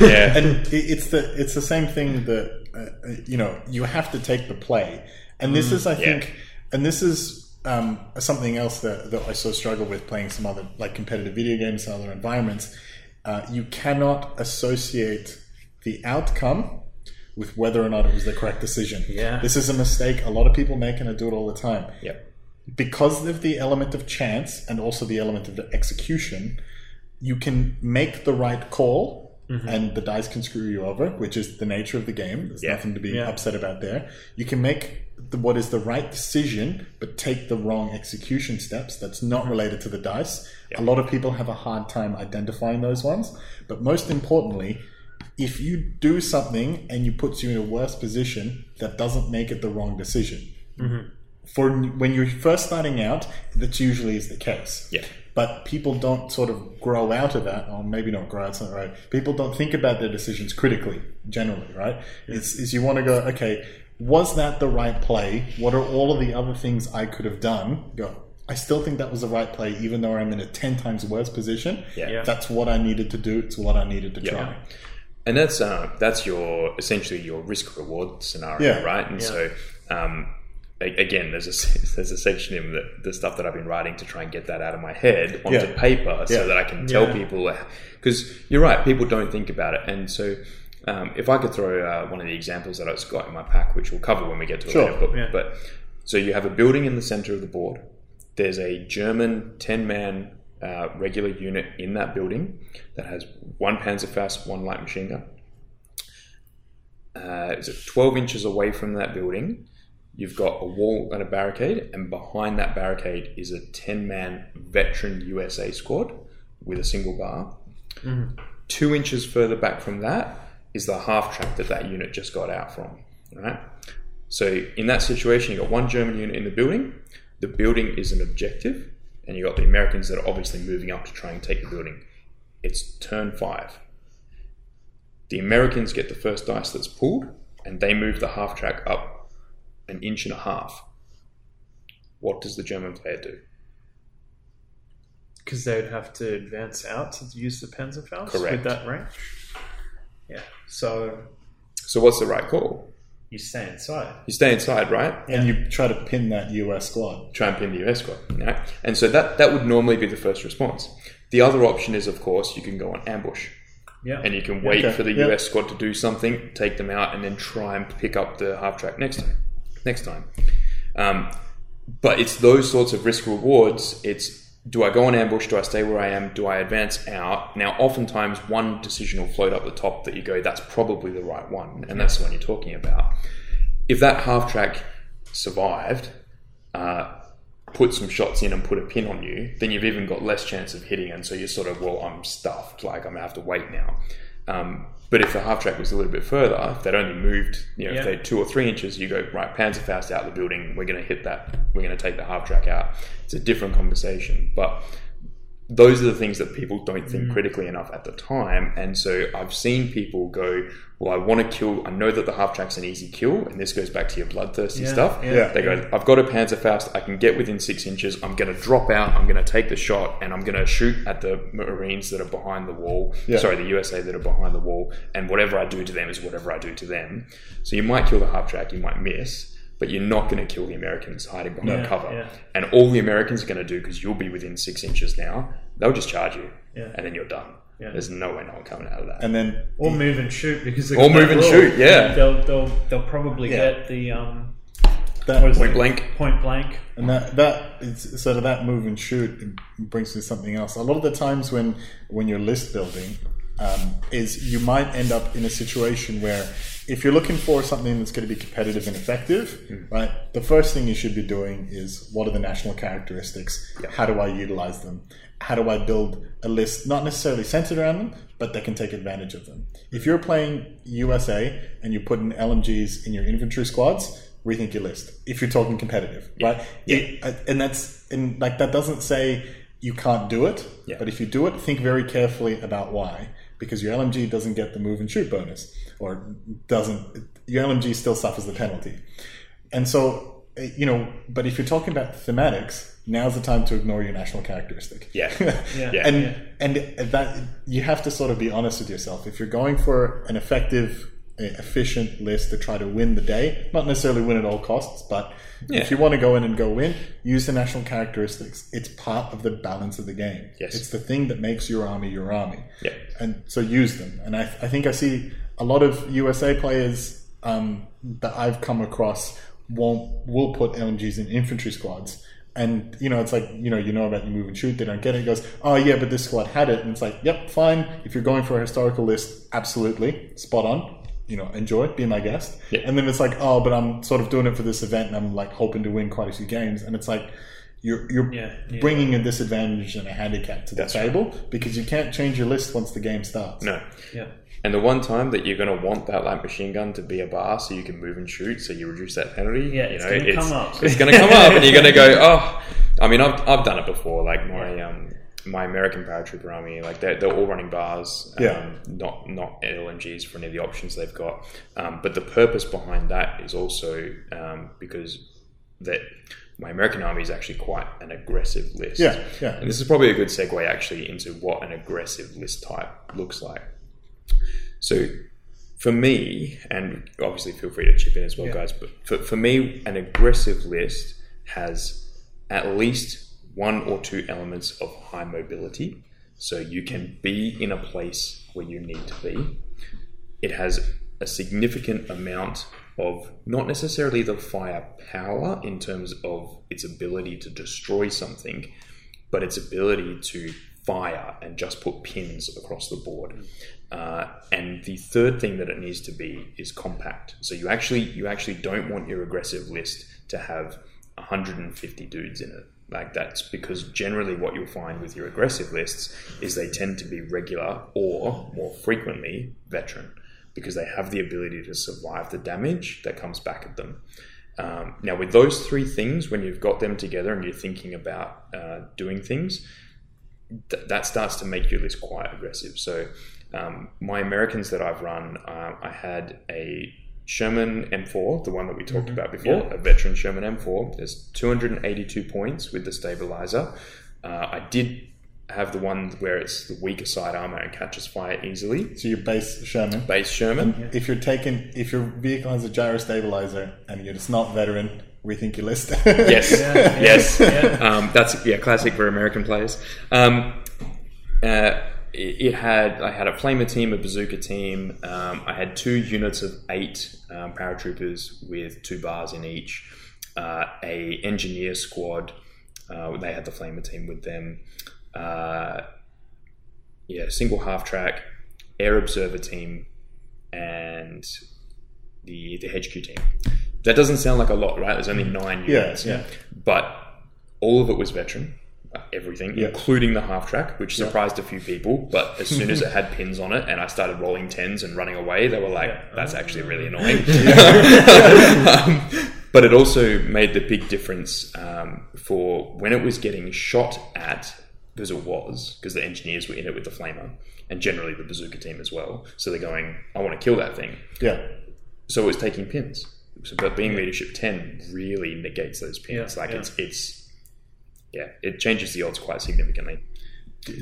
[SPEAKER 2] Yeah.
[SPEAKER 4] and it's the it's the same thing that uh, you know you have to take the play, and this is I think, and this is um, something else that, that I so struggle with playing some other like competitive video games and other environments. Uh, you cannot associate the outcome with whether or not it was the correct decision.
[SPEAKER 3] Yeah.
[SPEAKER 4] this is a mistake a lot of people make, and I do it all the time
[SPEAKER 2] Yep.
[SPEAKER 4] because of the element of chance and also the element of the execution, you can make the right call and the dice can screw you over, which is the nature of the game. There's
[SPEAKER 2] Yeah.
[SPEAKER 4] nothing to be
[SPEAKER 3] Yeah.
[SPEAKER 4] upset about there. You can make the, what is the right decision, but take the wrong execution steps. That's not related to the dice. A lot of people have a hard time identifying those ones. But most importantly, if you do something and you puts you in a worse position, that doesn't make it the wrong decision mm-hmm. for when you're first starting out, that usually is the case.
[SPEAKER 2] Yeah.
[SPEAKER 4] But people don't sort of grow out of that, or maybe not grow out, not right. People don't think about their decisions critically, generally, right? It's, is you want to go, okay, was that the right play? What are all of the other things I could have done? Go, I still think that was the right play, even though I'm in a 10 times worse position.
[SPEAKER 2] Yeah.
[SPEAKER 3] Yeah.
[SPEAKER 4] That's what I needed to do. It's what I needed to
[SPEAKER 2] Yeah.
[SPEAKER 4] try.
[SPEAKER 2] And that's uh, that's your essentially your risk reward scenario,
[SPEAKER 4] Yeah.
[SPEAKER 2] right? And
[SPEAKER 3] Yeah.
[SPEAKER 2] so um, again, there's a there's a section in the, the stuff that I've been writing to try and get that out of my head onto
[SPEAKER 4] Yeah.
[SPEAKER 2] paper, so
[SPEAKER 4] Yeah.
[SPEAKER 2] that I can tell
[SPEAKER 3] Yeah.
[SPEAKER 2] people because you're right, people don't think about it, and so. Um, if I could throw uh, one of the examples that I've got in my pack, which we'll cover when we get to the
[SPEAKER 4] Sure.
[SPEAKER 2] later book,
[SPEAKER 3] Yeah.
[SPEAKER 2] but so you have a building in the center of the board. There's a German 10 man uh, regular unit in that building that has one Panzerfaust, one light machine gun. Uh, is it 12 inches away from that building? You've got a wall and a barricade, and behind that barricade is a 10 man veteran USA squad with a single BAR. Two inches further back from that is the half track that that unit just got out from. Right? So in that situation, you got one German unit in the building. The building is an objective, and you got the Americans that are obviously moving up to try and take the building. It's turn five. The Americans get the first dice that's pulled, and they move the half track up an inch and a half. what does the German player do?
[SPEAKER 3] Because they'd have to advance out to use the Panzerfaust
[SPEAKER 2] Correct.
[SPEAKER 3] with that range. Yeah. So
[SPEAKER 2] So what's the right call?
[SPEAKER 3] you stay inside.
[SPEAKER 2] You stay inside, right?
[SPEAKER 4] And you try to pin that US squad.
[SPEAKER 2] try and pin the US squad. You know? And so that, that would normally be the first response. The other option is, of course, you can go on ambush.
[SPEAKER 3] Yeah.
[SPEAKER 2] And you can wait
[SPEAKER 4] Okay,
[SPEAKER 2] for the
[SPEAKER 4] yeah.
[SPEAKER 2] US squad to do something, take them out, and then try and pick up the half track next time. Next time. Um, but it's those sorts of risk rewards. It's do I go on ambush? Do I stay where I am? Do I advance out? Now, oftentimes, one decision will float up the top that you go, that's probably the right one, and that's the one you're talking about. If that half track survived, uh, put some shots in and put a pin on you, then you've even got less chance of hitting. And so you're sort of, well, I'm stuffed. Like I'm gonna have to wait now. Um, but if the half track was a little bit further, if they'd only moved, you know,
[SPEAKER 3] Yeah.
[SPEAKER 2] if they two or three inches, you go right, Panzerfaust out of the building. We're going to hit that. We're going to take the half track out. It's a different conversation, but those are the things that people don't
[SPEAKER 3] Mm.
[SPEAKER 2] think critically enough at the time. And so I've seen people go, well, I want to kill. I know that the half track's an easy kill, and this goes back to your bloodthirsty
[SPEAKER 3] Yeah,
[SPEAKER 2] stuff.
[SPEAKER 3] yeah,
[SPEAKER 2] they go, I've got a Panzerfaust. I can get within six inches. I'm going to drop out. I'm going to take the shot, and I'm going to shoot at the Marines that are behind the wall.
[SPEAKER 4] Yeah.
[SPEAKER 2] Sorry, the USA that are behind the wall. And whatever I do to them is whatever I do to them. So you might kill the half track. You might miss. But you're not going to kill the Americans hiding behind
[SPEAKER 3] Yeah,
[SPEAKER 2] cover.
[SPEAKER 3] yeah.
[SPEAKER 2] And all the Americans are going to do, because you'll be within six inches now, they'll just charge you.
[SPEAKER 3] Yeah.
[SPEAKER 2] And then you're done.
[SPEAKER 3] Yeah.
[SPEAKER 2] There's no way no one coming out of that.
[SPEAKER 4] And then
[SPEAKER 3] Or move and shoot because they've
[SPEAKER 2] Or move and shoot, yeah.
[SPEAKER 3] They'll they'll they'll probably
[SPEAKER 4] Yeah.
[SPEAKER 3] get the um
[SPEAKER 4] that
[SPEAKER 3] what is
[SPEAKER 2] Point
[SPEAKER 3] it?
[SPEAKER 2] blank.
[SPEAKER 3] point blank.
[SPEAKER 4] And that that is sort of that move and shoot brings me to something else. A lot of the times when when you're list building, um, is you might end up in a situation where if you're looking for something that's going to be competitive and effective, right? The first thing you should be doing is what are the national characteristics? How do I utilize them? How do I build a list not necessarily centered around them, but that can take advantage of them? If you're playing USA and you put in LMGs in your infantry squads, rethink your list. If you're talking competitive, right? It- uh, and that's and like that doesn't say you can't do it, but if you do it, think very carefully about why. Because your LMG doesn't get the move and shoot bonus, or doesn't your LMG still suffers the penalty. And so, uh, you know, but if you're talking about thematics, now's the time to ignore your national characteristic.
[SPEAKER 2] Yeah.
[SPEAKER 3] Yeah.
[SPEAKER 2] Yeah.
[SPEAKER 4] and
[SPEAKER 3] Yeah.
[SPEAKER 4] and that you have to sort of be honest with yourself. If you're going for an effective, efficient list to try to win the day, not necessarily win at all costs, but
[SPEAKER 2] Yeah.
[SPEAKER 4] if you want to go in and go win, use the national characteristics. It's part of the balance of the game.
[SPEAKER 2] Yes.
[SPEAKER 4] It's the thing that makes your army your army.
[SPEAKER 2] Yeah.
[SPEAKER 4] And so use them. And I, I think I see a lot of USA players um, that I've come across won't will put LMGs in infantry squads. And you know, it's like you know, you know about your move and shoot. They don't get it. it goes, oh yeah, but this squad had it, and it's like, yep, fine. If you're going for a historical list, absolutely, spot on. You know, enjoy, be my guest.
[SPEAKER 2] Yeah.
[SPEAKER 4] And then it's like, oh, but I'm sort of doing it for this event, and I'm like hoping to win quite a few games. And it's like, you're you're
[SPEAKER 3] Yeah, yeah.
[SPEAKER 4] bringing a disadvantage and a handicap to the
[SPEAKER 2] That's right.
[SPEAKER 4] table because you can't change your list once the game starts.
[SPEAKER 2] No.
[SPEAKER 3] Yeah.
[SPEAKER 2] And the one time that you're going to want that light machine gun to be a BAR so you can move and shoot, so you reduce that penalty.
[SPEAKER 3] Yeah,
[SPEAKER 2] you
[SPEAKER 3] it's
[SPEAKER 2] know,
[SPEAKER 3] gonna come up.
[SPEAKER 2] It's going to come up, and you're going to go, oh. I mean, I've, I've done it before. Like my um, my American paratrooper army, like they're, they're all running BARs. Um,
[SPEAKER 4] Yeah.
[SPEAKER 2] Not not LMGs for any of the options they've got. Um, but the purpose behind that is also um, because that my American army is actually quite an aggressive list.
[SPEAKER 4] Yeah, yeah.
[SPEAKER 2] And this is probably a good segue actually into what an aggressive list type looks like. So for me, and obviously feel free to chip in as well,
[SPEAKER 3] Yeah.
[SPEAKER 2] guys, but for, for me, an aggressive list has at least one or two elements of high mobility. So you can be in a place where you need to be. It has a significant amount of not necessarily the firepower in terms of its ability to destroy something, but its ability to fire and just put pins across the board. Uh, and the third thing that it needs to be is compact. So you actually you actually don't want your aggressive list to have 150 dudes in it. Like that's because generally what you'll find with your aggressive lists is they tend to be regular or more frequently veteran because they have the ability to survive the damage that comes back at them. Um, now, with those three things, when you've got them together and you're thinking about uh, doing things, th- that starts to make your list quite aggressive. So, um, my Americans that I've run, uh, I had a Sherman M4, the one that we talked about before, a veteran Sherman M4. There's 282 points with the stabilizer. Uh, I did have the one where it's the weaker side armor and catches fire easily.
[SPEAKER 4] So your base Sherman.
[SPEAKER 2] Base Sherman.
[SPEAKER 4] If you're taking, if your vehicle has a gyro stabilizer and you're just not veteran, rethink your list.
[SPEAKER 2] Yes,
[SPEAKER 3] yeah,
[SPEAKER 2] yes.
[SPEAKER 3] yeah.
[SPEAKER 2] Um, that's yeah, classic for American players. Um, uh, it, it had I had a flamer team, a bazooka team. Um, I had two units of eight um, paratroopers with two BARs in each. Uh, a engineer squad. Uh, they had the flamer team with them. Uh, yeah, single half track, air observer team, and the the HQ team. That doesn't sound like a lot, right? There's only nine units.
[SPEAKER 4] yeah. yeah.
[SPEAKER 2] But all of it was veteran, everything,
[SPEAKER 4] Yeah.
[SPEAKER 2] including the half track, which surprised a few people. But as soon as it had pins on it and I started rolling tens and running away, they were like, that's actually really annoying. um, but it also made the big difference um, for when it was getting shot at, because it was, because the engineers were in it with the flamer, and generally the bazooka team as well. So they're going, I want to kill that thing
[SPEAKER 4] yeah.
[SPEAKER 2] so it was taking pins. So, but being leadership ten really negates those pins.
[SPEAKER 3] Yeah,
[SPEAKER 2] like
[SPEAKER 3] yeah.
[SPEAKER 2] it's it's yeah, it changes the odds quite significantly.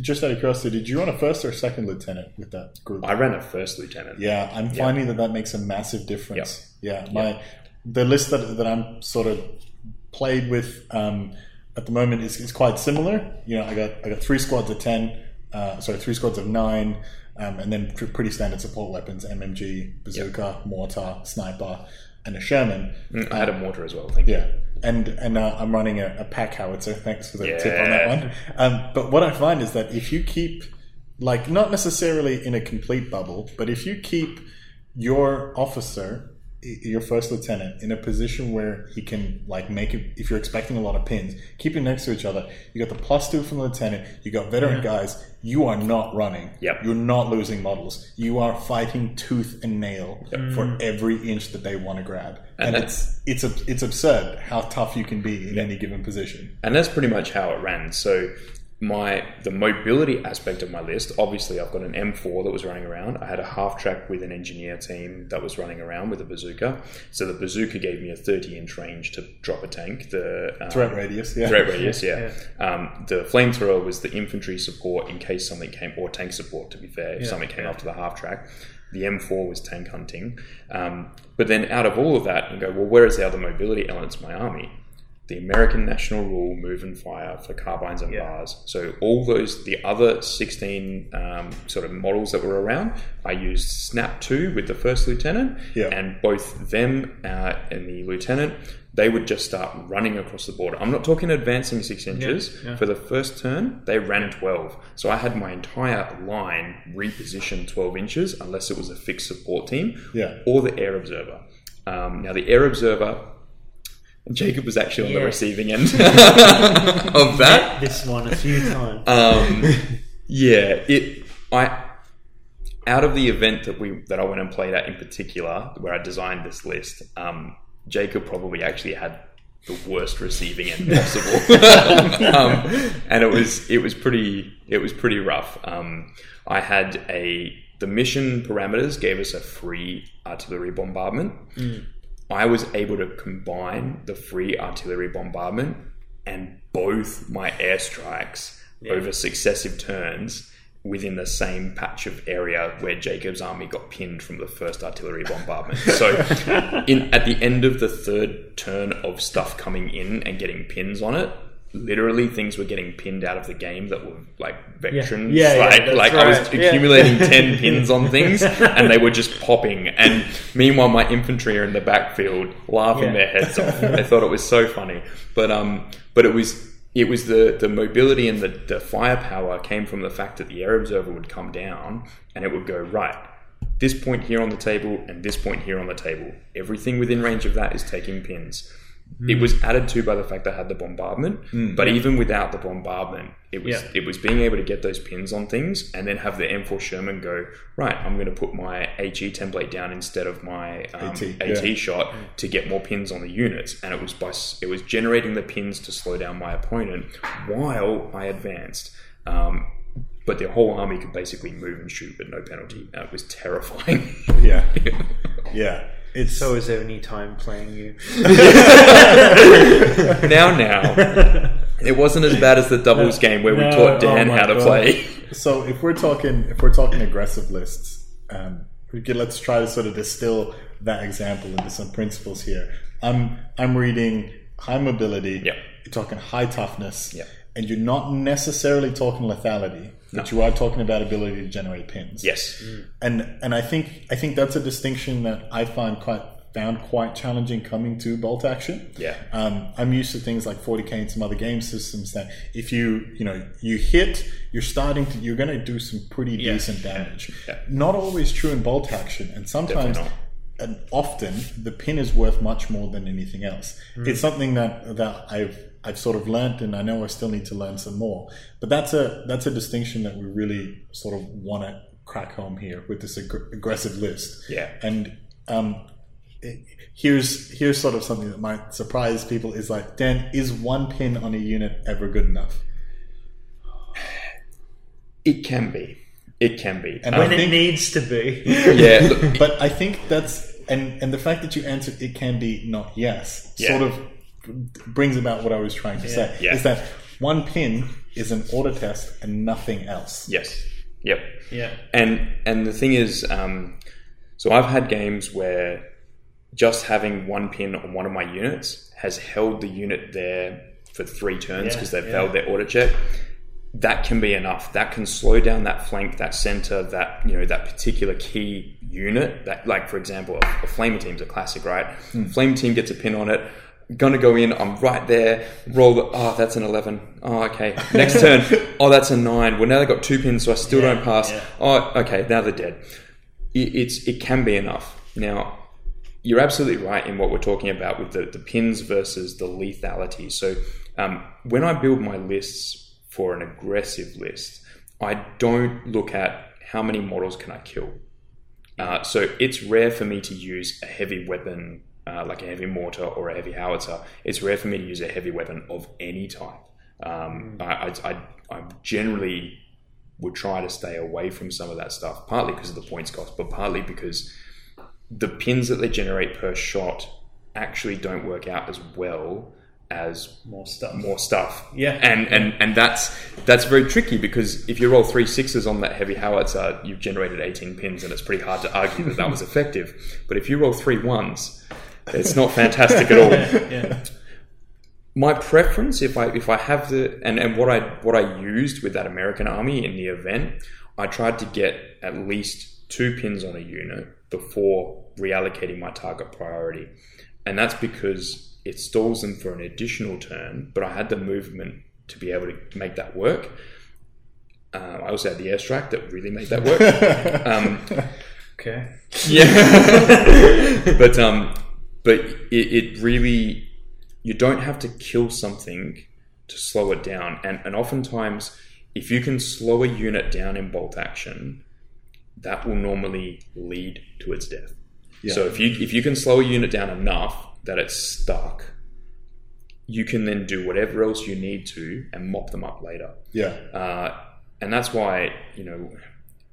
[SPEAKER 4] Just out of curiosity, did you run a first or a second lieutenant with that group?
[SPEAKER 2] I ran a first lieutenant.
[SPEAKER 4] Yeah, I'm finding that that makes a massive difference. Yeah, my the list that, that I'm sort of played with um, at the moment is, is quite similar. You know, I got I got three squads of ten, uh, sorry, three squads of nine, um, and then pretty standard support weapons: MMG, bazooka, mortar, sniper, and a Sherman.
[SPEAKER 2] Mm, I had a mortar as well. Thank you.
[SPEAKER 4] Yeah, and and uh, I'm running a, a pack howitzer. Thanks for the tip on that one. Um, but what I find is that if you keep, like, not necessarily in a complete bubble, but if you keep your officer, your first lieutenant, in a position where he can like make it. If you're expecting a lot of pins, keep them next to each other. You got the plus two from the lieutenant. You got veteran guys. You are not running.
[SPEAKER 2] Yep.
[SPEAKER 4] You're not losing models. You are fighting tooth and nail for every inch that they want to grab. And,
[SPEAKER 2] And
[SPEAKER 4] it's it's it's absurd how tough you can be in any given position.
[SPEAKER 2] and that's pretty much how it ran. So my the mobility aspect of my list, obviously, I've got an M4 that was running around. I had a half track with an engineer team that was running around with a bazooka. So the bazooka gave me a 30 inch range to drop a tank. The um,
[SPEAKER 4] Threat radius, yeah.
[SPEAKER 2] Threat radius, yeah. Um, the flamethrower was the infantry support in case something came, or tank support to be fair, if something came
[SPEAKER 3] yeah.
[SPEAKER 2] after the half track. The M4 was tank hunting. Um, but then out of all of that, you go, well, where is the other mobility elements of my army? The American National Rule move and fire for carbines and BARs. So all those, the other 16 um, sort of models that were around, I used Snap 2 with the first lieutenant,
[SPEAKER 4] Yeah.
[SPEAKER 2] and both them uh, and the lieutenant, they would just start running across the border. I'm not talking advancing six inches.
[SPEAKER 3] yeah.
[SPEAKER 2] For the first turn, they ran 12. So I had my entire line repositioned 12 inches, unless it was a fixed support team
[SPEAKER 4] Yeah.
[SPEAKER 2] or the air observer. Um, now, the air observer, Jacob was actually on the receiving end of that.
[SPEAKER 3] This one a few times.
[SPEAKER 2] Um, yeah, it. I out of the event that we that I went and played at in particular, where I designed this list, um, Jacob probably actually had the worst receiving end possible, um, and it was it was pretty it was pretty rough. Um, I had a the mission parameters gave us a free artillery bombardment. I was able to combine the free artillery bombardment and both my airstrikes over successive turns within the same patch of area where Jacob's army got pinned from the first artillery bombardment. So, in at the end of the third turn of stuff coming in and getting pins on it, literally things were getting pinned out of the game that were like veterans.
[SPEAKER 3] Yeah, yeah,
[SPEAKER 2] like
[SPEAKER 3] that's
[SPEAKER 2] like I was
[SPEAKER 3] right. Yeah.
[SPEAKER 2] accumulating ten pins on things, and they were just popping. And meanwhile, my infantry are in the backfield laughing
[SPEAKER 3] Yeah.
[SPEAKER 2] their heads off. they thought it was so funny, but um, but it was it was the the mobility and the the firepower came from the fact that the air observer would come down and it would go right. This point here on the table and this point here on the table. Everything within range of that is taking pins. It was added to by the fact that I had the bombardment, but even without the bombardment, it was
[SPEAKER 3] Yeah.
[SPEAKER 2] it was being able to get those pins on things and then have the M4 Sherman go right. I'm going to put my HE template down instead of my um,
[SPEAKER 4] AT,
[SPEAKER 2] AT,
[SPEAKER 4] yeah.
[SPEAKER 2] shot to get more pins on the units, and it was by it was generating the pins to slow down my opponent while I advanced. Um, but the whole army could basically move and shoot, but no penalty. It was terrifying.
[SPEAKER 4] Yeah, yeah. It's
[SPEAKER 3] So is there any time playing you?
[SPEAKER 2] now, now, it wasn't as bad as the doubles game where we taught Dan
[SPEAKER 4] oh
[SPEAKER 2] how to
[SPEAKER 4] God.
[SPEAKER 2] play.
[SPEAKER 4] So if we're talking if we're talking aggressive lists, um, we could let's try to sort of distill that example into some principles here. I'm I'm reading high mobility.
[SPEAKER 2] Yep.
[SPEAKER 4] You're talking high toughness.
[SPEAKER 2] Yep.
[SPEAKER 4] And you're not necessarily talking lethality, but you are talking about ability to generate pins.
[SPEAKER 2] Yes.
[SPEAKER 4] And and I think I think that's a distinction that I find quite found quite challenging coming to bolt action.
[SPEAKER 2] Yeah.
[SPEAKER 4] Um, I'm used to things like 40k and some other game systems that if you you know you hit, you're starting to you're going to do some pretty decent damage.
[SPEAKER 2] Yeah.
[SPEAKER 4] Not always true in bolt action, and sometimes. And often the pin is worth much more than anything else.
[SPEAKER 2] Hmm.
[SPEAKER 4] It's something that that I've I've sort of learned, and I know I still need to learn some more. But that's a that's a distinction that we really sort of want to crack home here with this ag- aggressive list.
[SPEAKER 2] Yeah.
[SPEAKER 4] And um, it- here's here's sort of something that might surprise people is like, Dan, is one pin on a unit ever good enough?
[SPEAKER 2] It can be. It can be.
[SPEAKER 4] And
[SPEAKER 3] when
[SPEAKER 4] I
[SPEAKER 3] it needs to be.
[SPEAKER 2] yeah. look,
[SPEAKER 4] But I think that's and and the fact that you answered it can be not yes
[SPEAKER 2] Yeah.
[SPEAKER 4] sort of brings about what I was trying to say
[SPEAKER 2] Yeah.
[SPEAKER 4] is that one pin is an order test and nothing else.
[SPEAKER 2] yes. Yep.
[SPEAKER 3] Yeah.
[SPEAKER 2] And and the thing is, um, so I've had games where just having one pin on one of my units has held the unit there for three turns
[SPEAKER 3] Yeah,
[SPEAKER 2] because they've
[SPEAKER 3] yeah.
[SPEAKER 2] failed their order check. That can be enough. That can slow down that flank, that center, that you know that particular key unit. That, like for example, a, a flamer team's a classic, right? Hmm. Flame team gets a pin on it. Gonna go in. I'm right there. Roll. The, oh, that's an eleven. Oh, okay. Next turn. Oh, that's a nine. Well, now they've got two pins, so I still
[SPEAKER 3] Yeah,
[SPEAKER 2] don't pass.
[SPEAKER 3] yeah.
[SPEAKER 2] Oh, okay. Now they're dead. It, it's it can be enough. Now, you're absolutely right in what we're talking about with the, the pins versus the lethality. So, um, when I build my lists for an aggressive list, I don't look at how many models can I kill. Uh, so it's rare for me to use a heavy weapon uh, like a heavy mortar or a heavy howitzer. It's rare for me to use a heavy weapon of any type. Um, I, I, I, I generally would try to stay away from some of that stuff, partly because of the points cost, but partly because the pins that they generate per shot actually don't work out as well as
[SPEAKER 3] More stuff.
[SPEAKER 2] more stuff.
[SPEAKER 3] Yeah.
[SPEAKER 2] And and and that's that's very tricky because if you roll three sixes on that heavy howitzer, you've generated 18 pins and it's pretty hard to argue that that was effective. But if you roll three ones, it's not fantastic at all.
[SPEAKER 3] yeah.
[SPEAKER 2] My preference, if I if I have the and, and what I what I used with that American army in the event, I tried to get at least two pins on a unit before reallocating my target priority. And that's because it stalls them for an additional turn, but I had the movement to be able to make that work. Uh, I also had the airstrike that really made that work. um,
[SPEAKER 3] Okay.
[SPEAKER 2] yeah, but um, but it, it really you don't have to kill something to slow it down, and and oftentimes if you can slow a unit down in bolt action, that will normally lead to its death. So if you if you can slow a unit down enough that it's stuck, you can then do whatever else you need to and mop them up later.
[SPEAKER 4] Yeah.
[SPEAKER 2] Uh, and that's why, you know,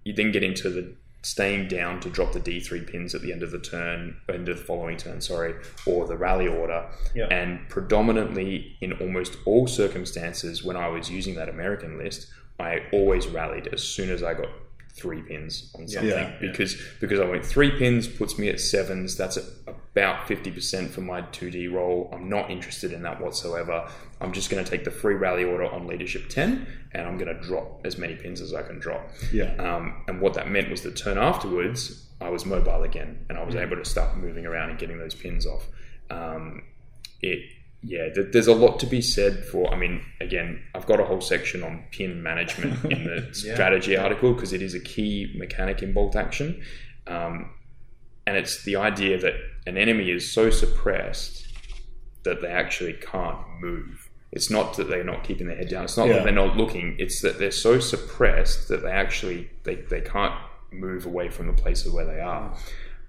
[SPEAKER 2] you then get into the staying down to drop the D3 pins at the end of the turn, end of the following turn, sorry, or the rally order.
[SPEAKER 3] Yeah.
[SPEAKER 2] And predominantly in almost all circumstances, when I was using that American list, I always rallied as soon as I got three pins on something
[SPEAKER 4] Yeah, yeah.
[SPEAKER 2] because because I went three pins puts me at sevens. That's a, about fifty percent for my two D roll. I'm not interested in that whatsoever. I'm just going to take the free rally order on leadership ten, and I'm going to drop as many pins as I can drop.
[SPEAKER 4] Yeah.
[SPEAKER 2] Um, and what that meant was the turn afterwards, I was mobile again, and I was able to start moving around and getting those pins off. Um, it, yeah, there's a lot to be said for. I mean, again, I've got a whole section on pin management in the strategy article because it is a key mechanic in bolt action, um, and it's the idea that an enemy is so suppressed that they actually can't move. It's not that they're not keeping their head down. It's not
[SPEAKER 4] Yeah.
[SPEAKER 2] that they're not looking. It's that they're so suppressed that they actually they, they can't move away from the place of where they are.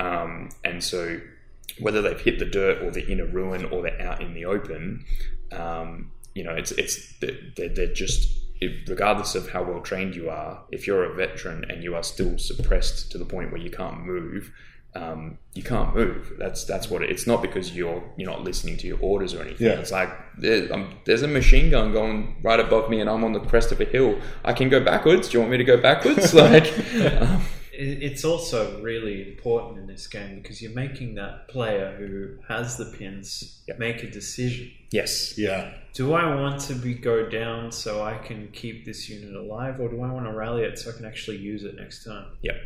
[SPEAKER 2] Um, and so whether they've hit the dirt or they're in a ruin or they're out in the open, um, you know, it's it's they're, they're just regardless of how well trained you are. If you're a veteran and you are still suppressed to the point where you can't move, um, you can't move. That's that's what it, it's not because you're you're not listening to your orders or anything.
[SPEAKER 4] Yeah.
[SPEAKER 2] It's like there, um, there's a machine gun going right above me, and I'm on the crest of a hill. I can go backwards. Do you want me to go backwards? like, um,
[SPEAKER 3] It's also really important in this game because you're making that player who has the pins
[SPEAKER 2] Yep.
[SPEAKER 3] make a decision.
[SPEAKER 2] yes,
[SPEAKER 4] Yeah.
[SPEAKER 3] Do I want to be go down so I can keep this unit alive, or do I want to rally it so I can actually use it next time?
[SPEAKER 2] yep,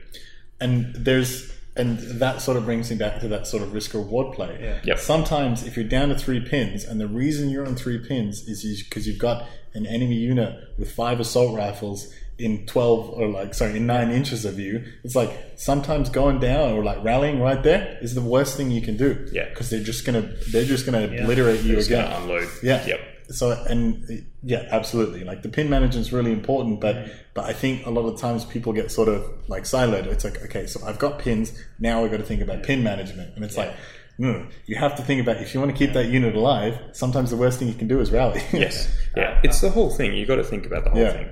[SPEAKER 4] and there's and that sort of brings me back to that sort of risk reward play.
[SPEAKER 3] Yeah.
[SPEAKER 2] Yep.
[SPEAKER 4] Sometimes if you're down to three pins, and the reason you're on three pins is because you've got an enemy unit with five assault rifles in twelve or like sorry in nine inches of you. It's like sometimes going down or like rallying right there is the worst thing you can do.
[SPEAKER 2] Yeah.
[SPEAKER 4] because they're just gonna they're just gonna obliterate you again.
[SPEAKER 2] unload.
[SPEAKER 4] Yeah.
[SPEAKER 2] yep,
[SPEAKER 4] So and yeah, absolutely. Like the pin management is really important, but but I think a lot of times people get sort of like siloed. It's like okay, so I've got pins. Now i've got to think about pin management, and it's like. No, you have to think about if you want to keep that unit alive. Sometimes the worst thing you can do is rally.
[SPEAKER 2] yes, yeah. Uh, it's uh, the whole thing. You got to think about the whole
[SPEAKER 4] Yeah.
[SPEAKER 2] thing.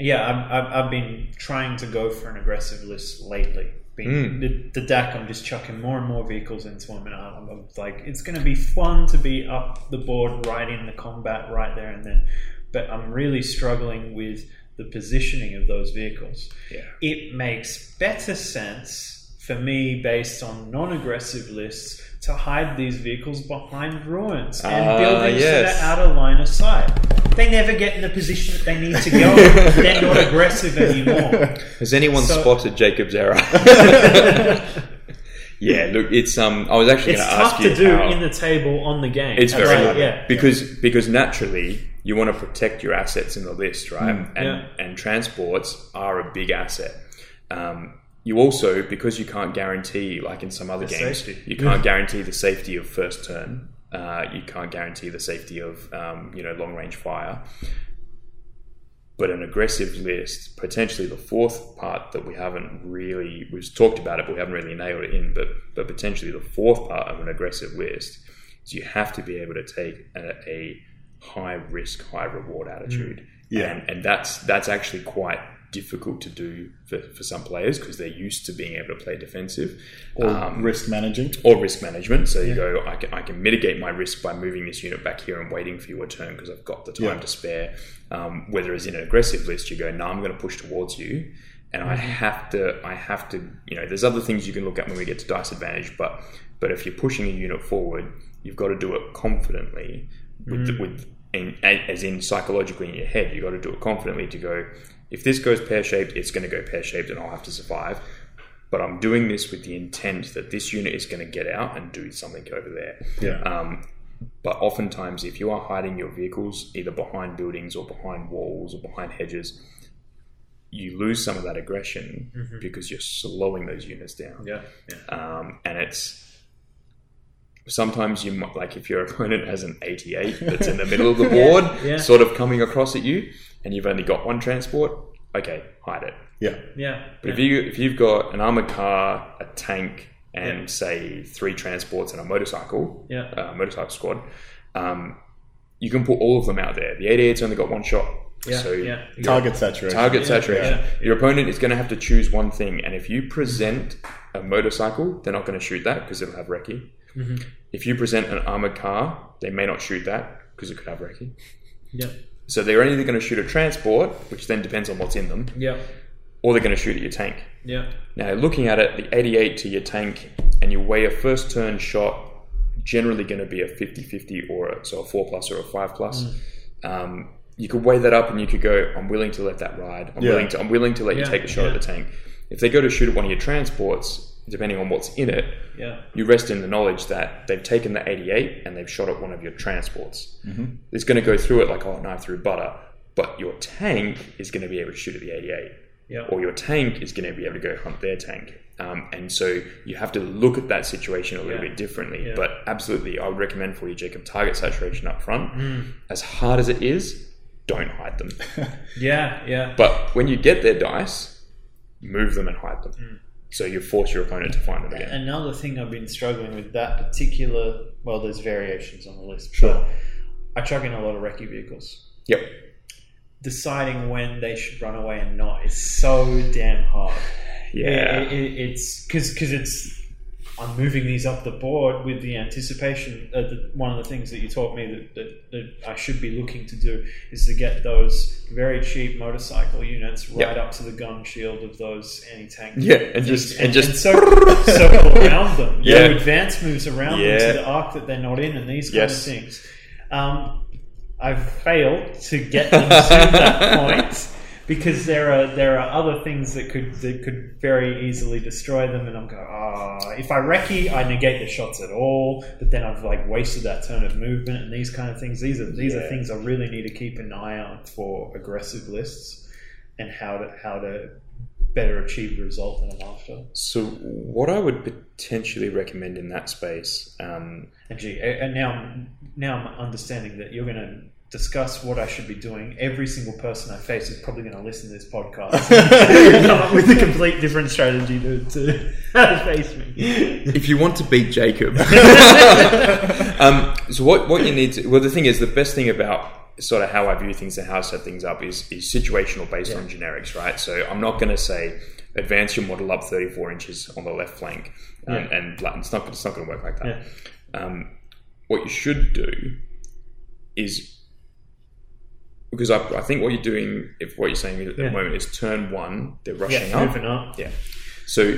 [SPEAKER 3] Yeah, I've, I've, I've been trying to go for an aggressive list lately. Been, the, the DAK, I'm just chucking more and more vehicles into them, and I'm, I'm like, it's going to be fun to be up the board, right in the combat, right there and then. But I'm really struggling with the positioning of those vehicles.
[SPEAKER 2] Yeah.
[SPEAKER 3] It makes better sense for me, based on non-aggressive lists, to hide these vehicles behind ruins and
[SPEAKER 2] Ah,
[SPEAKER 3] buildings
[SPEAKER 2] yes.
[SPEAKER 3] that are out of line of sight. They never get in the position that they need to go. They're not aggressive anymore.
[SPEAKER 2] Has anyone
[SPEAKER 3] So-
[SPEAKER 2] spotted Jacob's error? yeah, look, it's um. I was actually
[SPEAKER 3] It's
[SPEAKER 2] going to ask
[SPEAKER 3] tough to do
[SPEAKER 2] how-
[SPEAKER 3] in the table on the game.
[SPEAKER 2] It's very
[SPEAKER 3] Right, yeah.
[SPEAKER 2] because because naturally you want to protect your assets in the list, right? and
[SPEAKER 3] Mm, yeah.
[SPEAKER 2] and transports are a big asset. Um, you also because you can't guarantee, like in some other
[SPEAKER 3] The
[SPEAKER 2] games,
[SPEAKER 3] safety.
[SPEAKER 2] you can't guarantee the safety of first turn. Uh, you can't guarantee the safety of um, you know long range fire. But an aggressive list, potentially the fourth part that we haven't really we've talked about it, but we haven't really nailed it in. But but potentially the fourth part of an aggressive list is you have to be able to take a, a high risk, high reward attitude.
[SPEAKER 4] Yeah.
[SPEAKER 2] and, and that's that's actually quite difficult to do for, for some players because they're used to being able to play defensive
[SPEAKER 4] or
[SPEAKER 2] Um,
[SPEAKER 4] risk managing.
[SPEAKER 2] or risk management. So you go, I can, I can mitigate my risk by moving this unit back here and waiting for your turn because I've got the time
[SPEAKER 4] Yeah.
[SPEAKER 2] to spare. Um, whereas in an aggressive list, you go, no, I'm going to push towards you, and I have to, I have to, you know, there's other things you can look at when we get to dice advantage, but but if you're pushing a unit forward, you've got to do it confidently with the, with. In, as in psychologically in your head, you've got to do it confidently to go. If this goes pear shaped, it's going to go pear shaped, and I'll have to survive but I'm doing this with the intent that this unit is going to get out and do something over there.
[SPEAKER 4] Yeah.
[SPEAKER 2] Um, but oftentimes, if you are hiding your vehicles either behind buildings or behind walls or behind hedges, you lose some of that aggression because you're slowing those units down.
[SPEAKER 3] Yeah, yeah.
[SPEAKER 2] Um, and it's sometimes you might, like if your opponent has an 88 that's in the middle of the board,
[SPEAKER 3] yeah.
[SPEAKER 2] sort of coming across at you, and you've only got one transport. Okay, hide it.
[SPEAKER 4] Yeah.
[SPEAKER 3] Yeah.
[SPEAKER 2] But if you if you've got an armored car, a tank, and say three transports and a motorcycle,
[SPEAKER 3] Yeah.
[SPEAKER 2] uh, motorcycle squad, um, you can put all of them out there. The 88's only got one shot,
[SPEAKER 3] Yeah,
[SPEAKER 2] so
[SPEAKER 3] yeah.
[SPEAKER 4] Target saturation.
[SPEAKER 2] target
[SPEAKER 3] Yeah,
[SPEAKER 2] saturation.
[SPEAKER 3] yeah,
[SPEAKER 2] Your opponent is going to have to choose one thing, and if you present a motorcycle, they're not going to shoot that because it'll have recce.
[SPEAKER 3] Mm-hmm.
[SPEAKER 2] If you present an armored car, they may not shoot that because it could have recce.
[SPEAKER 3] Yeah.
[SPEAKER 2] So they're only going to shoot a transport, which then depends on what's in them,
[SPEAKER 3] Yeah.
[SPEAKER 2] or they're going to shoot at your tank.
[SPEAKER 3] Yeah.
[SPEAKER 2] Now, looking at it, the 88 to your tank, and you weigh a first turn shot, generally going to be a 50 50 or a, so a 4 plus or a 5 plus. Um, you could weigh that up and you could go, I'm willing to let that ride. I'm
[SPEAKER 4] Yeah.
[SPEAKER 2] willing to I'm willing to let you take a shot
[SPEAKER 3] yeah.
[SPEAKER 2] at the tank. If they go to shoot at one of your transports, depending on what's in it,
[SPEAKER 3] Yeah.
[SPEAKER 2] you rest in the knowledge that they've taken the 88 and they've shot at one of your transports. Mm-hmm. It's going to go through it like oh, a knife through butter, but your tank is going to be able to shoot at the 88
[SPEAKER 3] Yeah.
[SPEAKER 2] or your tank is going to be able to go hunt their tank. Um, and so you have to look at that situation a little
[SPEAKER 3] Yeah.
[SPEAKER 2] bit differently.
[SPEAKER 3] Yeah.
[SPEAKER 2] But absolutely, I would recommend for you, Jacob, target saturation up front.
[SPEAKER 3] Mm.
[SPEAKER 2] As hard as it is, don't hide them.
[SPEAKER 3] Yeah. Yeah.
[SPEAKER 2] but when you get their dice, move them and hide them.
[SPEAKER 3] Mm.
[SPEAKER 2] So you force your opponent to find them again.
[SPEAKER 3] Another thing I've been struggling with that particular, well, there's variations on the list.
[SPEAKER 4] Sure.
[SPEAKER 3] But I chuck in a lot of recce vehicles.
[SPEAKER 2] Yep.
[SPEAKER 3] Deciding when they should run away and not is so damn hard.
[SPEAKER 2] Yeah.
[SPEAKER 3] It- it- it's because because it's I'm moving these up the board with the anticipation. Uh, the, one of the things that you taught me that, that, that I should be looking to do is to get those very cheap motorcycle units right
[SPEAKER 2] Yep.
[SPEAKER 3] up to the gun shield of those anti-tank.
[SPEAKER 2] Yeah, and just- and just-
[SPEAKER 3] so circle around them.
[SPEAKER 2] Yeah.
[SPEAKER 3] Do advance moves around
[SPEAKER 2] Yeah.
[SPEAKER 3] them to the arc that they're not in, and these kind
[SPEAKER 2] Yes.
[SPEAKER 3] of things. Um, I've failed to get them to that point because there are there are other things that could that could very easily destroy them, and I'm going, ah, if I recce, I negate the shots at all, but then I've like wasted that turn of movement and these kind of things. These are these are things I really need to keep an eye on for aggressive lists and how to how to better achieve the result that I'm after.
[SPEAKER 2] So, what I would potentially recommend in that space, um,
[SPEAKER 3] And gee, and now now I'm understanding that you're going to discuss what I should be doing. Every single person I face is probably going to listen to this podcast come up with a complete different strategy to, to face me.
[SPEAKER 2] if you want to beat Jacob, um, so what what you need to well, the thing is, the best thing about sort of how I view things and how I set things up is is situational based on generics, right? So I'm not going to say advance your model up 34 inches on the left flank, um,
[SPEAKER 3] Yeah.
[SPEAKER 2] and it's not it's not going to work like that.
[SPEAKER 3] Yeah.
[SPEAKER 2] Um, what you should do is because I, I think what you're doing, if what you're saying at the moment is turn one, they're rushing
[SPEAKER 3] Yeah,
[SPEAKER 2] up.
[SPEAKER 3] moving up.
[SPEAKER 2] Yeah. So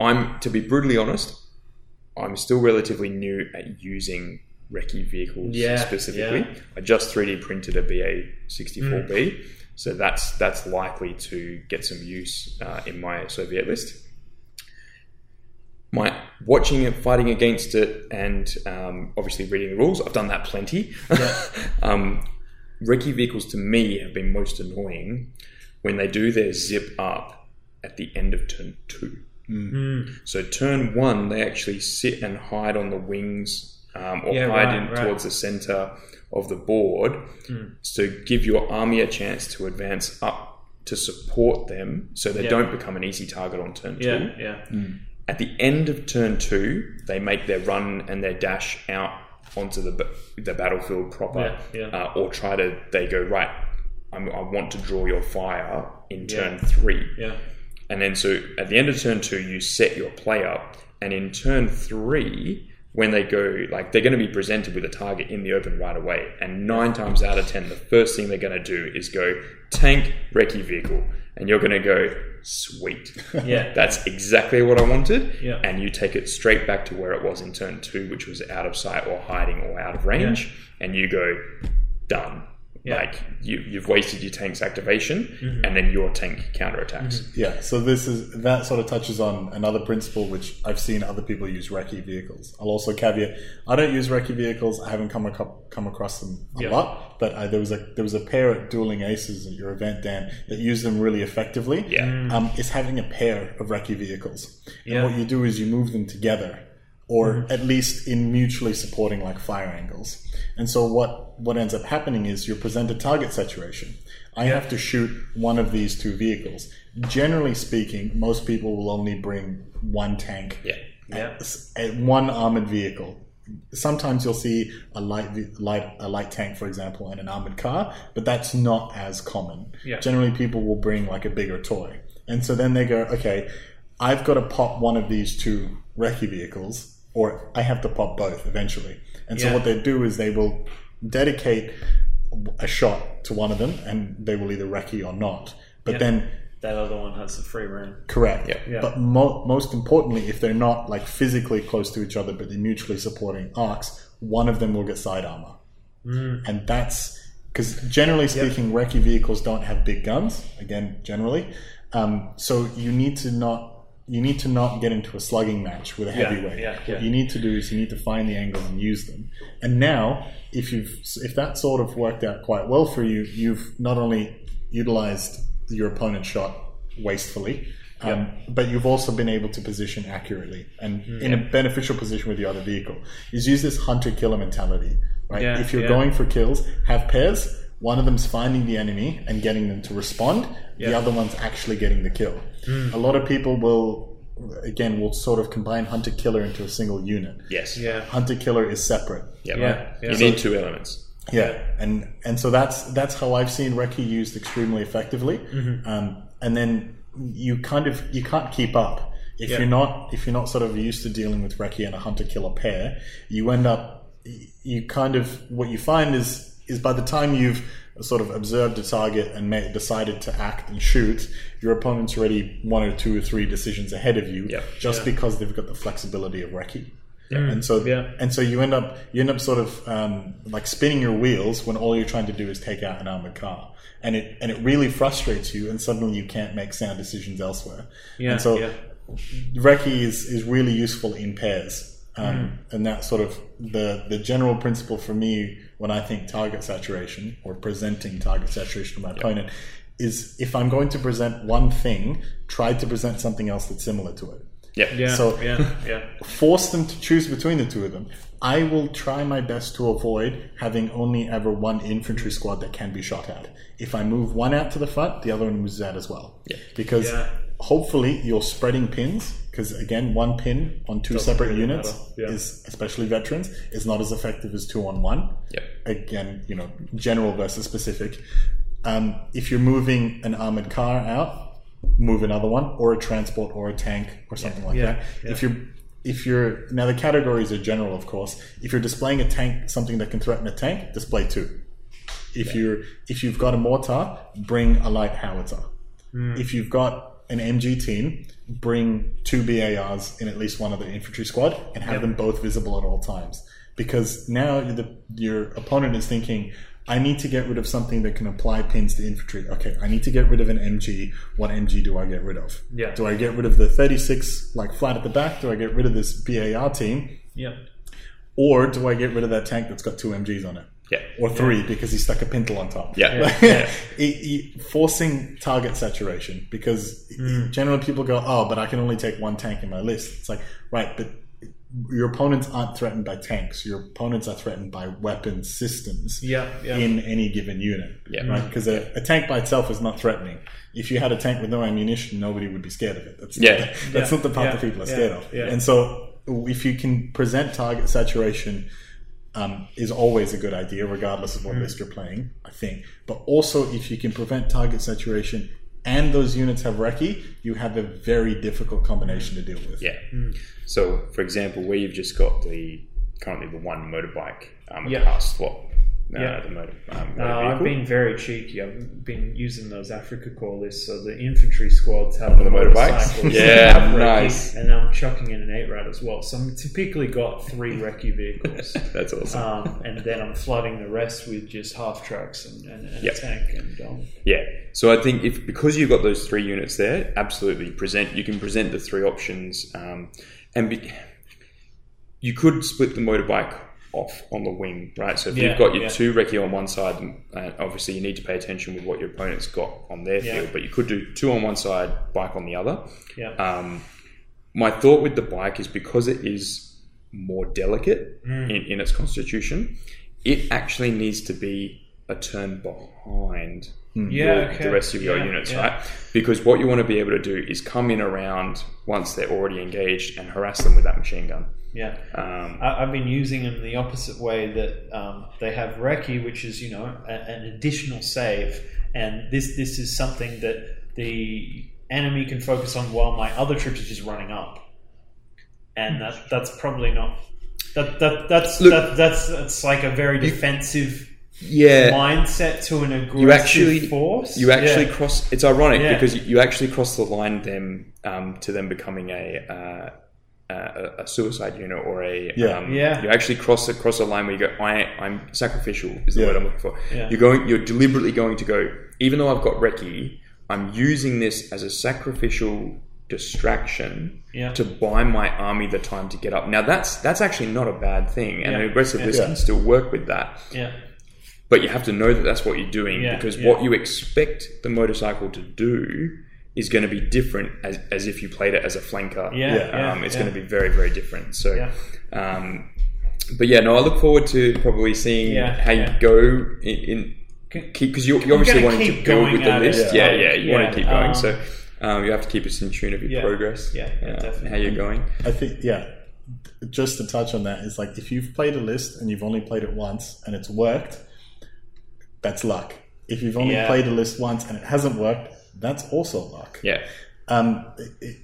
[SPEAKER 2] I'm to be brutally honest, I'm still relatively new at using recce vehicles
[SPEAKER 3] Yeah,
[SPEAKER 2] specifically.
[SPEAKER 3] yeah.
[SPEAKER 2] I just 3D printed a BA 64B,
[SPEAKER 3] Mm.
[SPEAKER 2] so that's that's likely to get some use uh, in my Soviet list. My watching it, fighting against it, and um, obviously reading the rules. I've done that plenty. um, recce vehicles to me have been most annoying when they do their zip up at the end of turn two. So turn one, they actually sit and hide on the wings um, or
[SPEAKER 3] Yeah,
[SPEAKER 2] hide
[SPEAKER 3] right,
[SPEAKER 2] in
[SPEAKER 3] right.
[SPEAKER 2] towards the center of the board to give your army a chance to advance up to support them, so they
[SPEAKER 3] Yeah.
[SPEAKER 2] don't become an easy target on turn two.
[SPEAKER 3] Yeah, yeah.
[SPEAKER 2] At the end of turn two, they make their run and their dash out onto the the battlefield proper,
[SPEAKER 3] Yeah, yeah.
[SPEAKER 2] Uh, or try to they go right. I'm, I want to draw your fire in turn
[SPEAKER 3] Yeah.
[SPEAKER 2] three,
[SPEAKER 3] Yeah.
[SPEAKER 2] and then so at the end of turn two, you set your play up, and in turn three, when they go like they're going to be presented with a target in the open right away, and nine times out of ten, the first thing they're going to do is go tank recce vehicle, and you're going to go sweet.
[SPEAKER 3] Yeah.
[SPEAKER 2] That's exactly what I wanted.
[SPEAKER 3] Yeah.
[SPEAKER 2] And you take it straight back to where it was in turn two, which was out of sight or hiding or out of range, and you go done.
[SPEAKER 3] Yeah. Mm-hmm.
[SPEAKER 2] Like you, you've wasted your tank's activation, and then your tank counterattacks.
[SPEAKER 4] Yeah, so this is that sort of touches on another principle which I've seen other people use recce vehicles. I'll also caveat: I don't use recce vehicles. I haven't come aco- come across them a
[SPEAKER 3] Yeah.
[SPEAKER 4] lot, but uh, there was a there was a pair at Dueling Aces at your event, Dan, that used them really effectively.
[SPEAKER 2] Yeah.
[SPEAKER 4] um, is having a pair of recce vehicles.
[SPEAKER 3] Yeah.
[SPEAKER 4] And what you do is you move them together, or mm-hmm. at least in mutually supporting like fire angles. And so what what ends up happening is you're presented target saturation. I have to shoot one of these two vehicles. Generally speaking, most people will only bring one tank,
[SPEAKER 2] Yeah.
[SPEAKER 3] Yeah.
[SPEAKER 4] s- a- one armored vehicle. Sometimes you'll see a light, light, a light tank, for example, and an armored car, but that's not as common.
[SPEAKER 3] Yeah.
[SPEAKER 4] Generally, people will bring like a bigger toy, and so then they go, okay, I've got to pop one of these two recce vehicles, or I have to pop both eventually. And so
[SPEAKER 3] Yeah.
[SPEAKER 4] what they do is they will dedicate a shot to one of them, and they will either recce or not. But
[SPEAKER 3] Yeah.
[SPEAKER 4] then
[SPEAKER 3] That other one has the free reign.
[SPEAKER 4] Correct.
[SPEAKER 2] Yeah.
[SPEAKER 3] Yeah.
[SPEAKER 4] But mo- most importantly, if they're not like physically close to each other, but they're mutually supporting arcs, one of them will get side armor,
[SPEAKER 3] Mm.
[SPEAKER 4] and that's because generally speaking, recce vehicles don't have big guns. Again, generally, um, so you need to not you need to not get into a slugging match with a
[SPEAKER 3] Yeah,
[SPEAKER 4] heavyweight.
[SPEAKER 3] yeah,
[SPEAKER 4] what you need to do is you need to find the angles and use them. And now, if you've if that sort of worked out quite well for you, you've not only utilized your opponent's shot wastefully, um, but you've also been able to position accurately and
[SPEAKER 3] Mm-hmm.
[SPEAKER 4] in a beneficial position with your other vehicle. Is use this hunter killer mentality, right?
[SPEAKER 3] Yeah,
[SPEAKER 4] if you're
[SPEAKER 3] yeah.
[SPEAKER 4] going for kills, have pairs. One of them's finding the enemy and getting them to respond. The other one's actually getting the kill. A lot of people will, again, will sort of combine hunter killer into a single unit.
[SPEAKER 2] Yes.
[SPEAKER 3] Yeah.
[SPEAKER 4] Hunter killer is separate.
[SPEAKER 2] Yeah.
[SPEAKER 3] Yeah,
[SPEAKER 2] right.
[SPEAKER 3] yeah.
[SPEAKER 2] You
[SPEAKER 3] So-
[SPEAKER 2] need two elements.
[SPEAKER 4] Yeah, and and so that's that's how I've seen Recce used extremely effectively. Um, and then you kind of you can't keep up If
[SPEAKER 3] Yeah.
[SPEAKER 4] you're not if you're not sort of used to dealing with recce and a hunter killer pair, you end up you kind of what you find is is by the time you've sort of observed a target and made, decided to act and shoot, your opponent's already one or two or three decisions ahead of you,
[SPEAKER 2] Yeah.
[SPEAKER 4] just
[SPEAKER 3] Yeah.
[SPEAKER 4] because they've got the flexibility of recce. And so,
[SPEAKER 3] Yeah.
[SPEAKER 4] and so you end up you end up sort of um, like spinning your wheels when all you're trying to do is take out an armored car, and it and it really frustrates you, and suddenly you can't make sound decisions elsewhere.
[SPEAKER 3] Yeah,
[SPEAKER 4] and so
[SPEAKER 3] yeah.
[SPEAKER 4] recce is is really useful in pairs, um,
[SPEAKER 3] Mm-hmm.
[SPEAKER 4] and that's sort of the the general principle for me when I think target saturation or presenting target saturation to my opponent is if I'm going to present one thing, try to present something else that's similar to it
[SPEAKER 2] Yeah.
[SPEAKER 3] Yeah,
[SPEAKER 4] So-
[SPEAKER 3] yeah, yeah.
[SPEAKER 4] force them to choose between the two of them. I will try my best to avoid having only ever one infantry squad that can be shot at. If I move one out to the front, the other one moves out as well.
[SPEAKER 2] Yeah.
[SPEAKER 4] Because
[SPEAKER 3] Yeah.
[SPEAKER 4] hopefully you're spreading pins. Because again, one pin on 2
[SPEAKER 3] Doesn't
[SPEAKER 4] separate
[SPEAKER 3] really
[SPEAKER 4] units.
[SPEAKER 3] Yeah.
[SPEAKER 4] is, especially veterans, is not as effective as two on one.
[SPEAKER 2] Yep.
[SPEAKER 4] Again, you know, general versus specific. Um, if you're moving an armored car out, move another one, or a transport, or a tank, or something like
[SPEAKER 3] Yeah.
[SPEAKER 4] that.
[SPEAKER 3] Yeah.
[SPEAKER 4] If you're if you're now the categories are general, of course. If you're displaying a tank, something that can threaten a tank, display two. If you're if you've got a mortar, bring a light howitzer. If you've got an MG team, bring two BARs in at least one of the infantry squad and have them both visible at all times. Because now the, your opponent is thinking, I need to get rid of something that can apply pins to infantry. Okay, I need to get rid of an MG. What MG do I get rid of?
[SPEAKER 3] Yeah.
[SPEAKER 4] Do I get rid of the 36 like flat at the back? Do I get rid of this BAR team?
[SPEAKER 3] Yeah.
[SPEAKER 4] Or do I get rid of that tank that's got two MGs on it?
[SPEAKER 2] Yeah.
[SPEAKER 4] Or three because he stuck a pintle on top.
[SPEAKER 2] Yeah.
[SPEAKER 3] Yeah.
[SPEAKER 4] It- it- forcing target saturation because hmm. generally people go, oh, but I can only take one tank in my list. It's like, right, but your opponents aren't threatened by tanks. Your opponents are threatened by weapon systems
[SPEAKER 3] Yeah, yeah.
[SPEAKER 4] in any given unit.
[SPEAKER 2] Yeah.
[SPEAKER 4] Right? Because a, a tank by itself is not threatening. If you had a tank with no ammunition, nobody would be scared of it. That's
[SPEAKER 2] Yeah.
[SPEAKER 4] not, that's
[SPEAKER 3] Yeah.
[SPEAKER 4] not the part
[SPEAKER 3] Yeah.
[SPEAKER 4] that people are
[SPEAKER 3] Yeah.
[SPEAKER 4] scared of.
[SPEAKER 3] Yeah.
[SPEAKER 4] And so if you can present target saturation um, is always a good idea, regardless of what
[SPEAKER 3] Mm.
[SPEAKER 4] list you're playing, I think. But also, if you can prevent target saturation and those units have recce, you have a very difficult combination to deal with.
[SPEAKER 2] Yeah. So, for example, where you've just got the currently the one motorbike um,
[SPEAKER 3] Yeah.
[SPEAKER 2] car swap,
[SPEAKER 3] Yeah.
[SPEAKER 2] the motor, um, motor
[SPEAKER 3] Uh, I've been very cheeky. I've been using those Afrika Korps lists, so the infantry squads have
[SPEAKER 2] the motorbikes?
[SPEAKER 3] motorcycles,
[SPEAKER 2] Yeah, nice.
[SPEAKER 3] and I'm chucking in an eight rat as well. So I'm typically got three recce vehicles,
[SPEAKER 2] That's awesome.
[SPEAKER 3] um, and then I'm flooding the rest with just half tracks and, and, and
[SPEAKER 2] Yep.
[SPEAKER 3] a tank. And um,
[SPEAKER 2] Yeah. So I think if because you've got those three units there, absolutely present. You can present the three options, um, and be, you could split the motorbike off on the wing, right? So if
[SPEAKER 3] Yeah,
[SPEAKER 2] you've got your
[SPEAKER 3] yeah.
[SPEAKER 2] two recce on one side, uh, obviously you need to pay attention with what your opponent's got on their
[SPEAKER 3] Yeah.
[SPEAKER 2] field, but you could do two on one side, bike on the other.
[SPEAKER 3] yeah,
[SPEAKER 2] Um, my thought with the bike is because it is more delicate
[SPEAKER 3] Mm.
[SPEAKER 2] in, in its constitution, it actually needs to be a turn behind
[SPEAKER 3] yeah,
[SPEAKER 2] your-
[SPEAKER 3] okay.
[SPEAKER 2] the rest of your
[SPEAKER 3] Yeah,
[SPEAKER 2] units,
[SPEAKER 3] yeah.
[SPEAKER 2] right? Because what you want to be able to do is come in around once they're already engaged and harass them with that machine gun.
[SPEAKER 3] Yeah.
[SPEAKER 2] Um,
[SPEAKER 3] I, I've been using them the opposite way that um, they have Recce, which is you know a, an additional save, and this this is something that the enemy can focus on while my other troops are just running up, and that that's probably not that that that's
[SPEAKER 2] Look-
[SPEAKER 3] that, that's that's like a very defensive
[SPEAKER 2] yeah,
[SPEAKER 3] mindset to an aggressive
[SPEAKER 2] you actually
[SPEAKER 3] force.
[SPEAKER 2] you actually
[SPEAKER 3] Yeah.
[SPEAKER 2] cross. It's ironic
[SPEAKER 3] Yeah.
[SPEAKER 2] because you actually cross the line them um, to them becoming a. Uh, uh, a a suicide unit or a
[SPEAKER 4] Yeah.
[SPEAKER 2] um,
[SPEAKER 3] Yeah.
[SPEAKER 2] you actually cross across a line where you go I I'm sacrificial is the
[SPEAKER 4] Yeah.
[SPEAKER 2] word I'm looking for
[SPEAKER 3] Yeah.
[SPEAKER 2] you're going you're deliberately going to go even though I've got recce I'm using this as a sacrificial distraction
[SPEAKER 3] Yeah.
[SPEAKER 2] to buy my army the time to get up now that's that's actually not a bad thing and
[SPEAKER 3] Yeah.
[SPEAKER 2] an aggressive
[SPEAKER 3] Yeah.
[SPEAKER 2] list
[SPEAKER 4] Yeah.
[SPEAKER 2] can still work with that
[SPEAKER 3] yeah
[SPEAKER 2] but you have to know that that's what you're doing
[SPEAKER 3] Yeah,
[SPEAKER 2] because
[SPEAKER 3] yeah.
[SPEAKER 2] what you expect the motorcycle to do is going to be different as, as if you played it as a flanker.
[SPEAKER 3] Yeah, yeah,
[SPEAKER 2] um, it's
[SPEAKER 3] yeah.
[SPEAKER 2] going to be very, very different. So,
[SPEAKER 3] Yeah.
[SPEAKER 2] um, but yeah, no, I look forward to probably seeing
[SPEAKER 3] Yeah,
[SPEAKER 2] how
[SPEAKER 3] yeah.
[SPEAKER 2] you go in. in because you're, you're obviously
[SPEAKER 3] gonna
[SPEAKER 2] wanting to
[SPEAKER 3] keep
[SPEAKER 2] build with the list.
[SPEAKER 3] yeah.
[SPEAKER 2] Yeah, yeah, you
[SPEAKER 3] Yeah,
[SPEAKER 2] want to keep going.
[SPEAKER 3] um,
[SPEAKER 2] so um, you have to keep us in tune of your
[SPEAKER 3] Yeah.
[SPEAKER 2] progress.
[SPEAKER 3] Yeah, yeah,
[SPEAKER 2] uh,
[SPEAKER 3] definitely.
[SPEAKER 2] How you're going.
[SPEAKER 4] I think, yeah, just to touch on that is like if you've played a list and you've only played it once and it's worked, that's luck. If you've only
[SPEAKER 3] Yeah.
[SPEAKER 4] played a list once and it hasn't worked, that's also luck.
[SPEAKER 2] Yeah,
[SPEAKER 4] Um, it, it-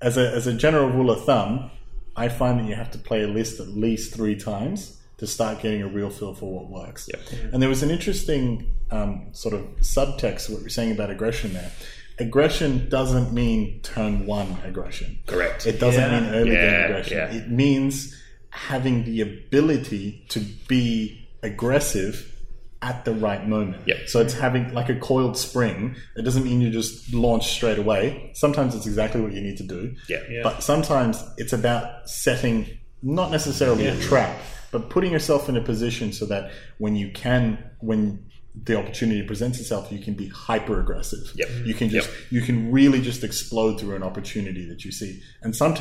[SPEAKER 4] as a as a general rule of thumb, I find that you have to play a list at least three times to start getting a real feel for what works.
[SPEAKER 2] Yep.
[SPEAKER 4] And there was an interesting um, sort of subtext to what you're saying about aggression there. Aggression doesn't mean turn one aggression.
[SPEAKER 2] Correct.
[SPEAKER 4] It doesn't
[SPEAKER 3] Yeah.
[SPEAKER 4] mean early game aggression.
[SPEAKER 2] yeah.
[SPEAKER 4] It means having the ability to be aggressive at the right moment.
[SPEAKER 2] Yep.
[SPEAKER 4] So it's having like a coiled spring. It doesn't mean you just launch straight away. Sometimes it's exactly what you need to do.
[SPEAKER 2] Yeah.
[SPEAKER 3] Yeah.
[SPEAKER 4] But sometimes it's about setting not necessarily a trap, but putting yourself in a position so that when you can when the opportunity presents itself, you can be hyper aggressive.
[SPEAKER 2] Yep.
[SPEAKER 4] You can just
[SPEAKER 2] Yep.
[SPEAKER 4] you can really just explode through an opportunity that you see. And sometimes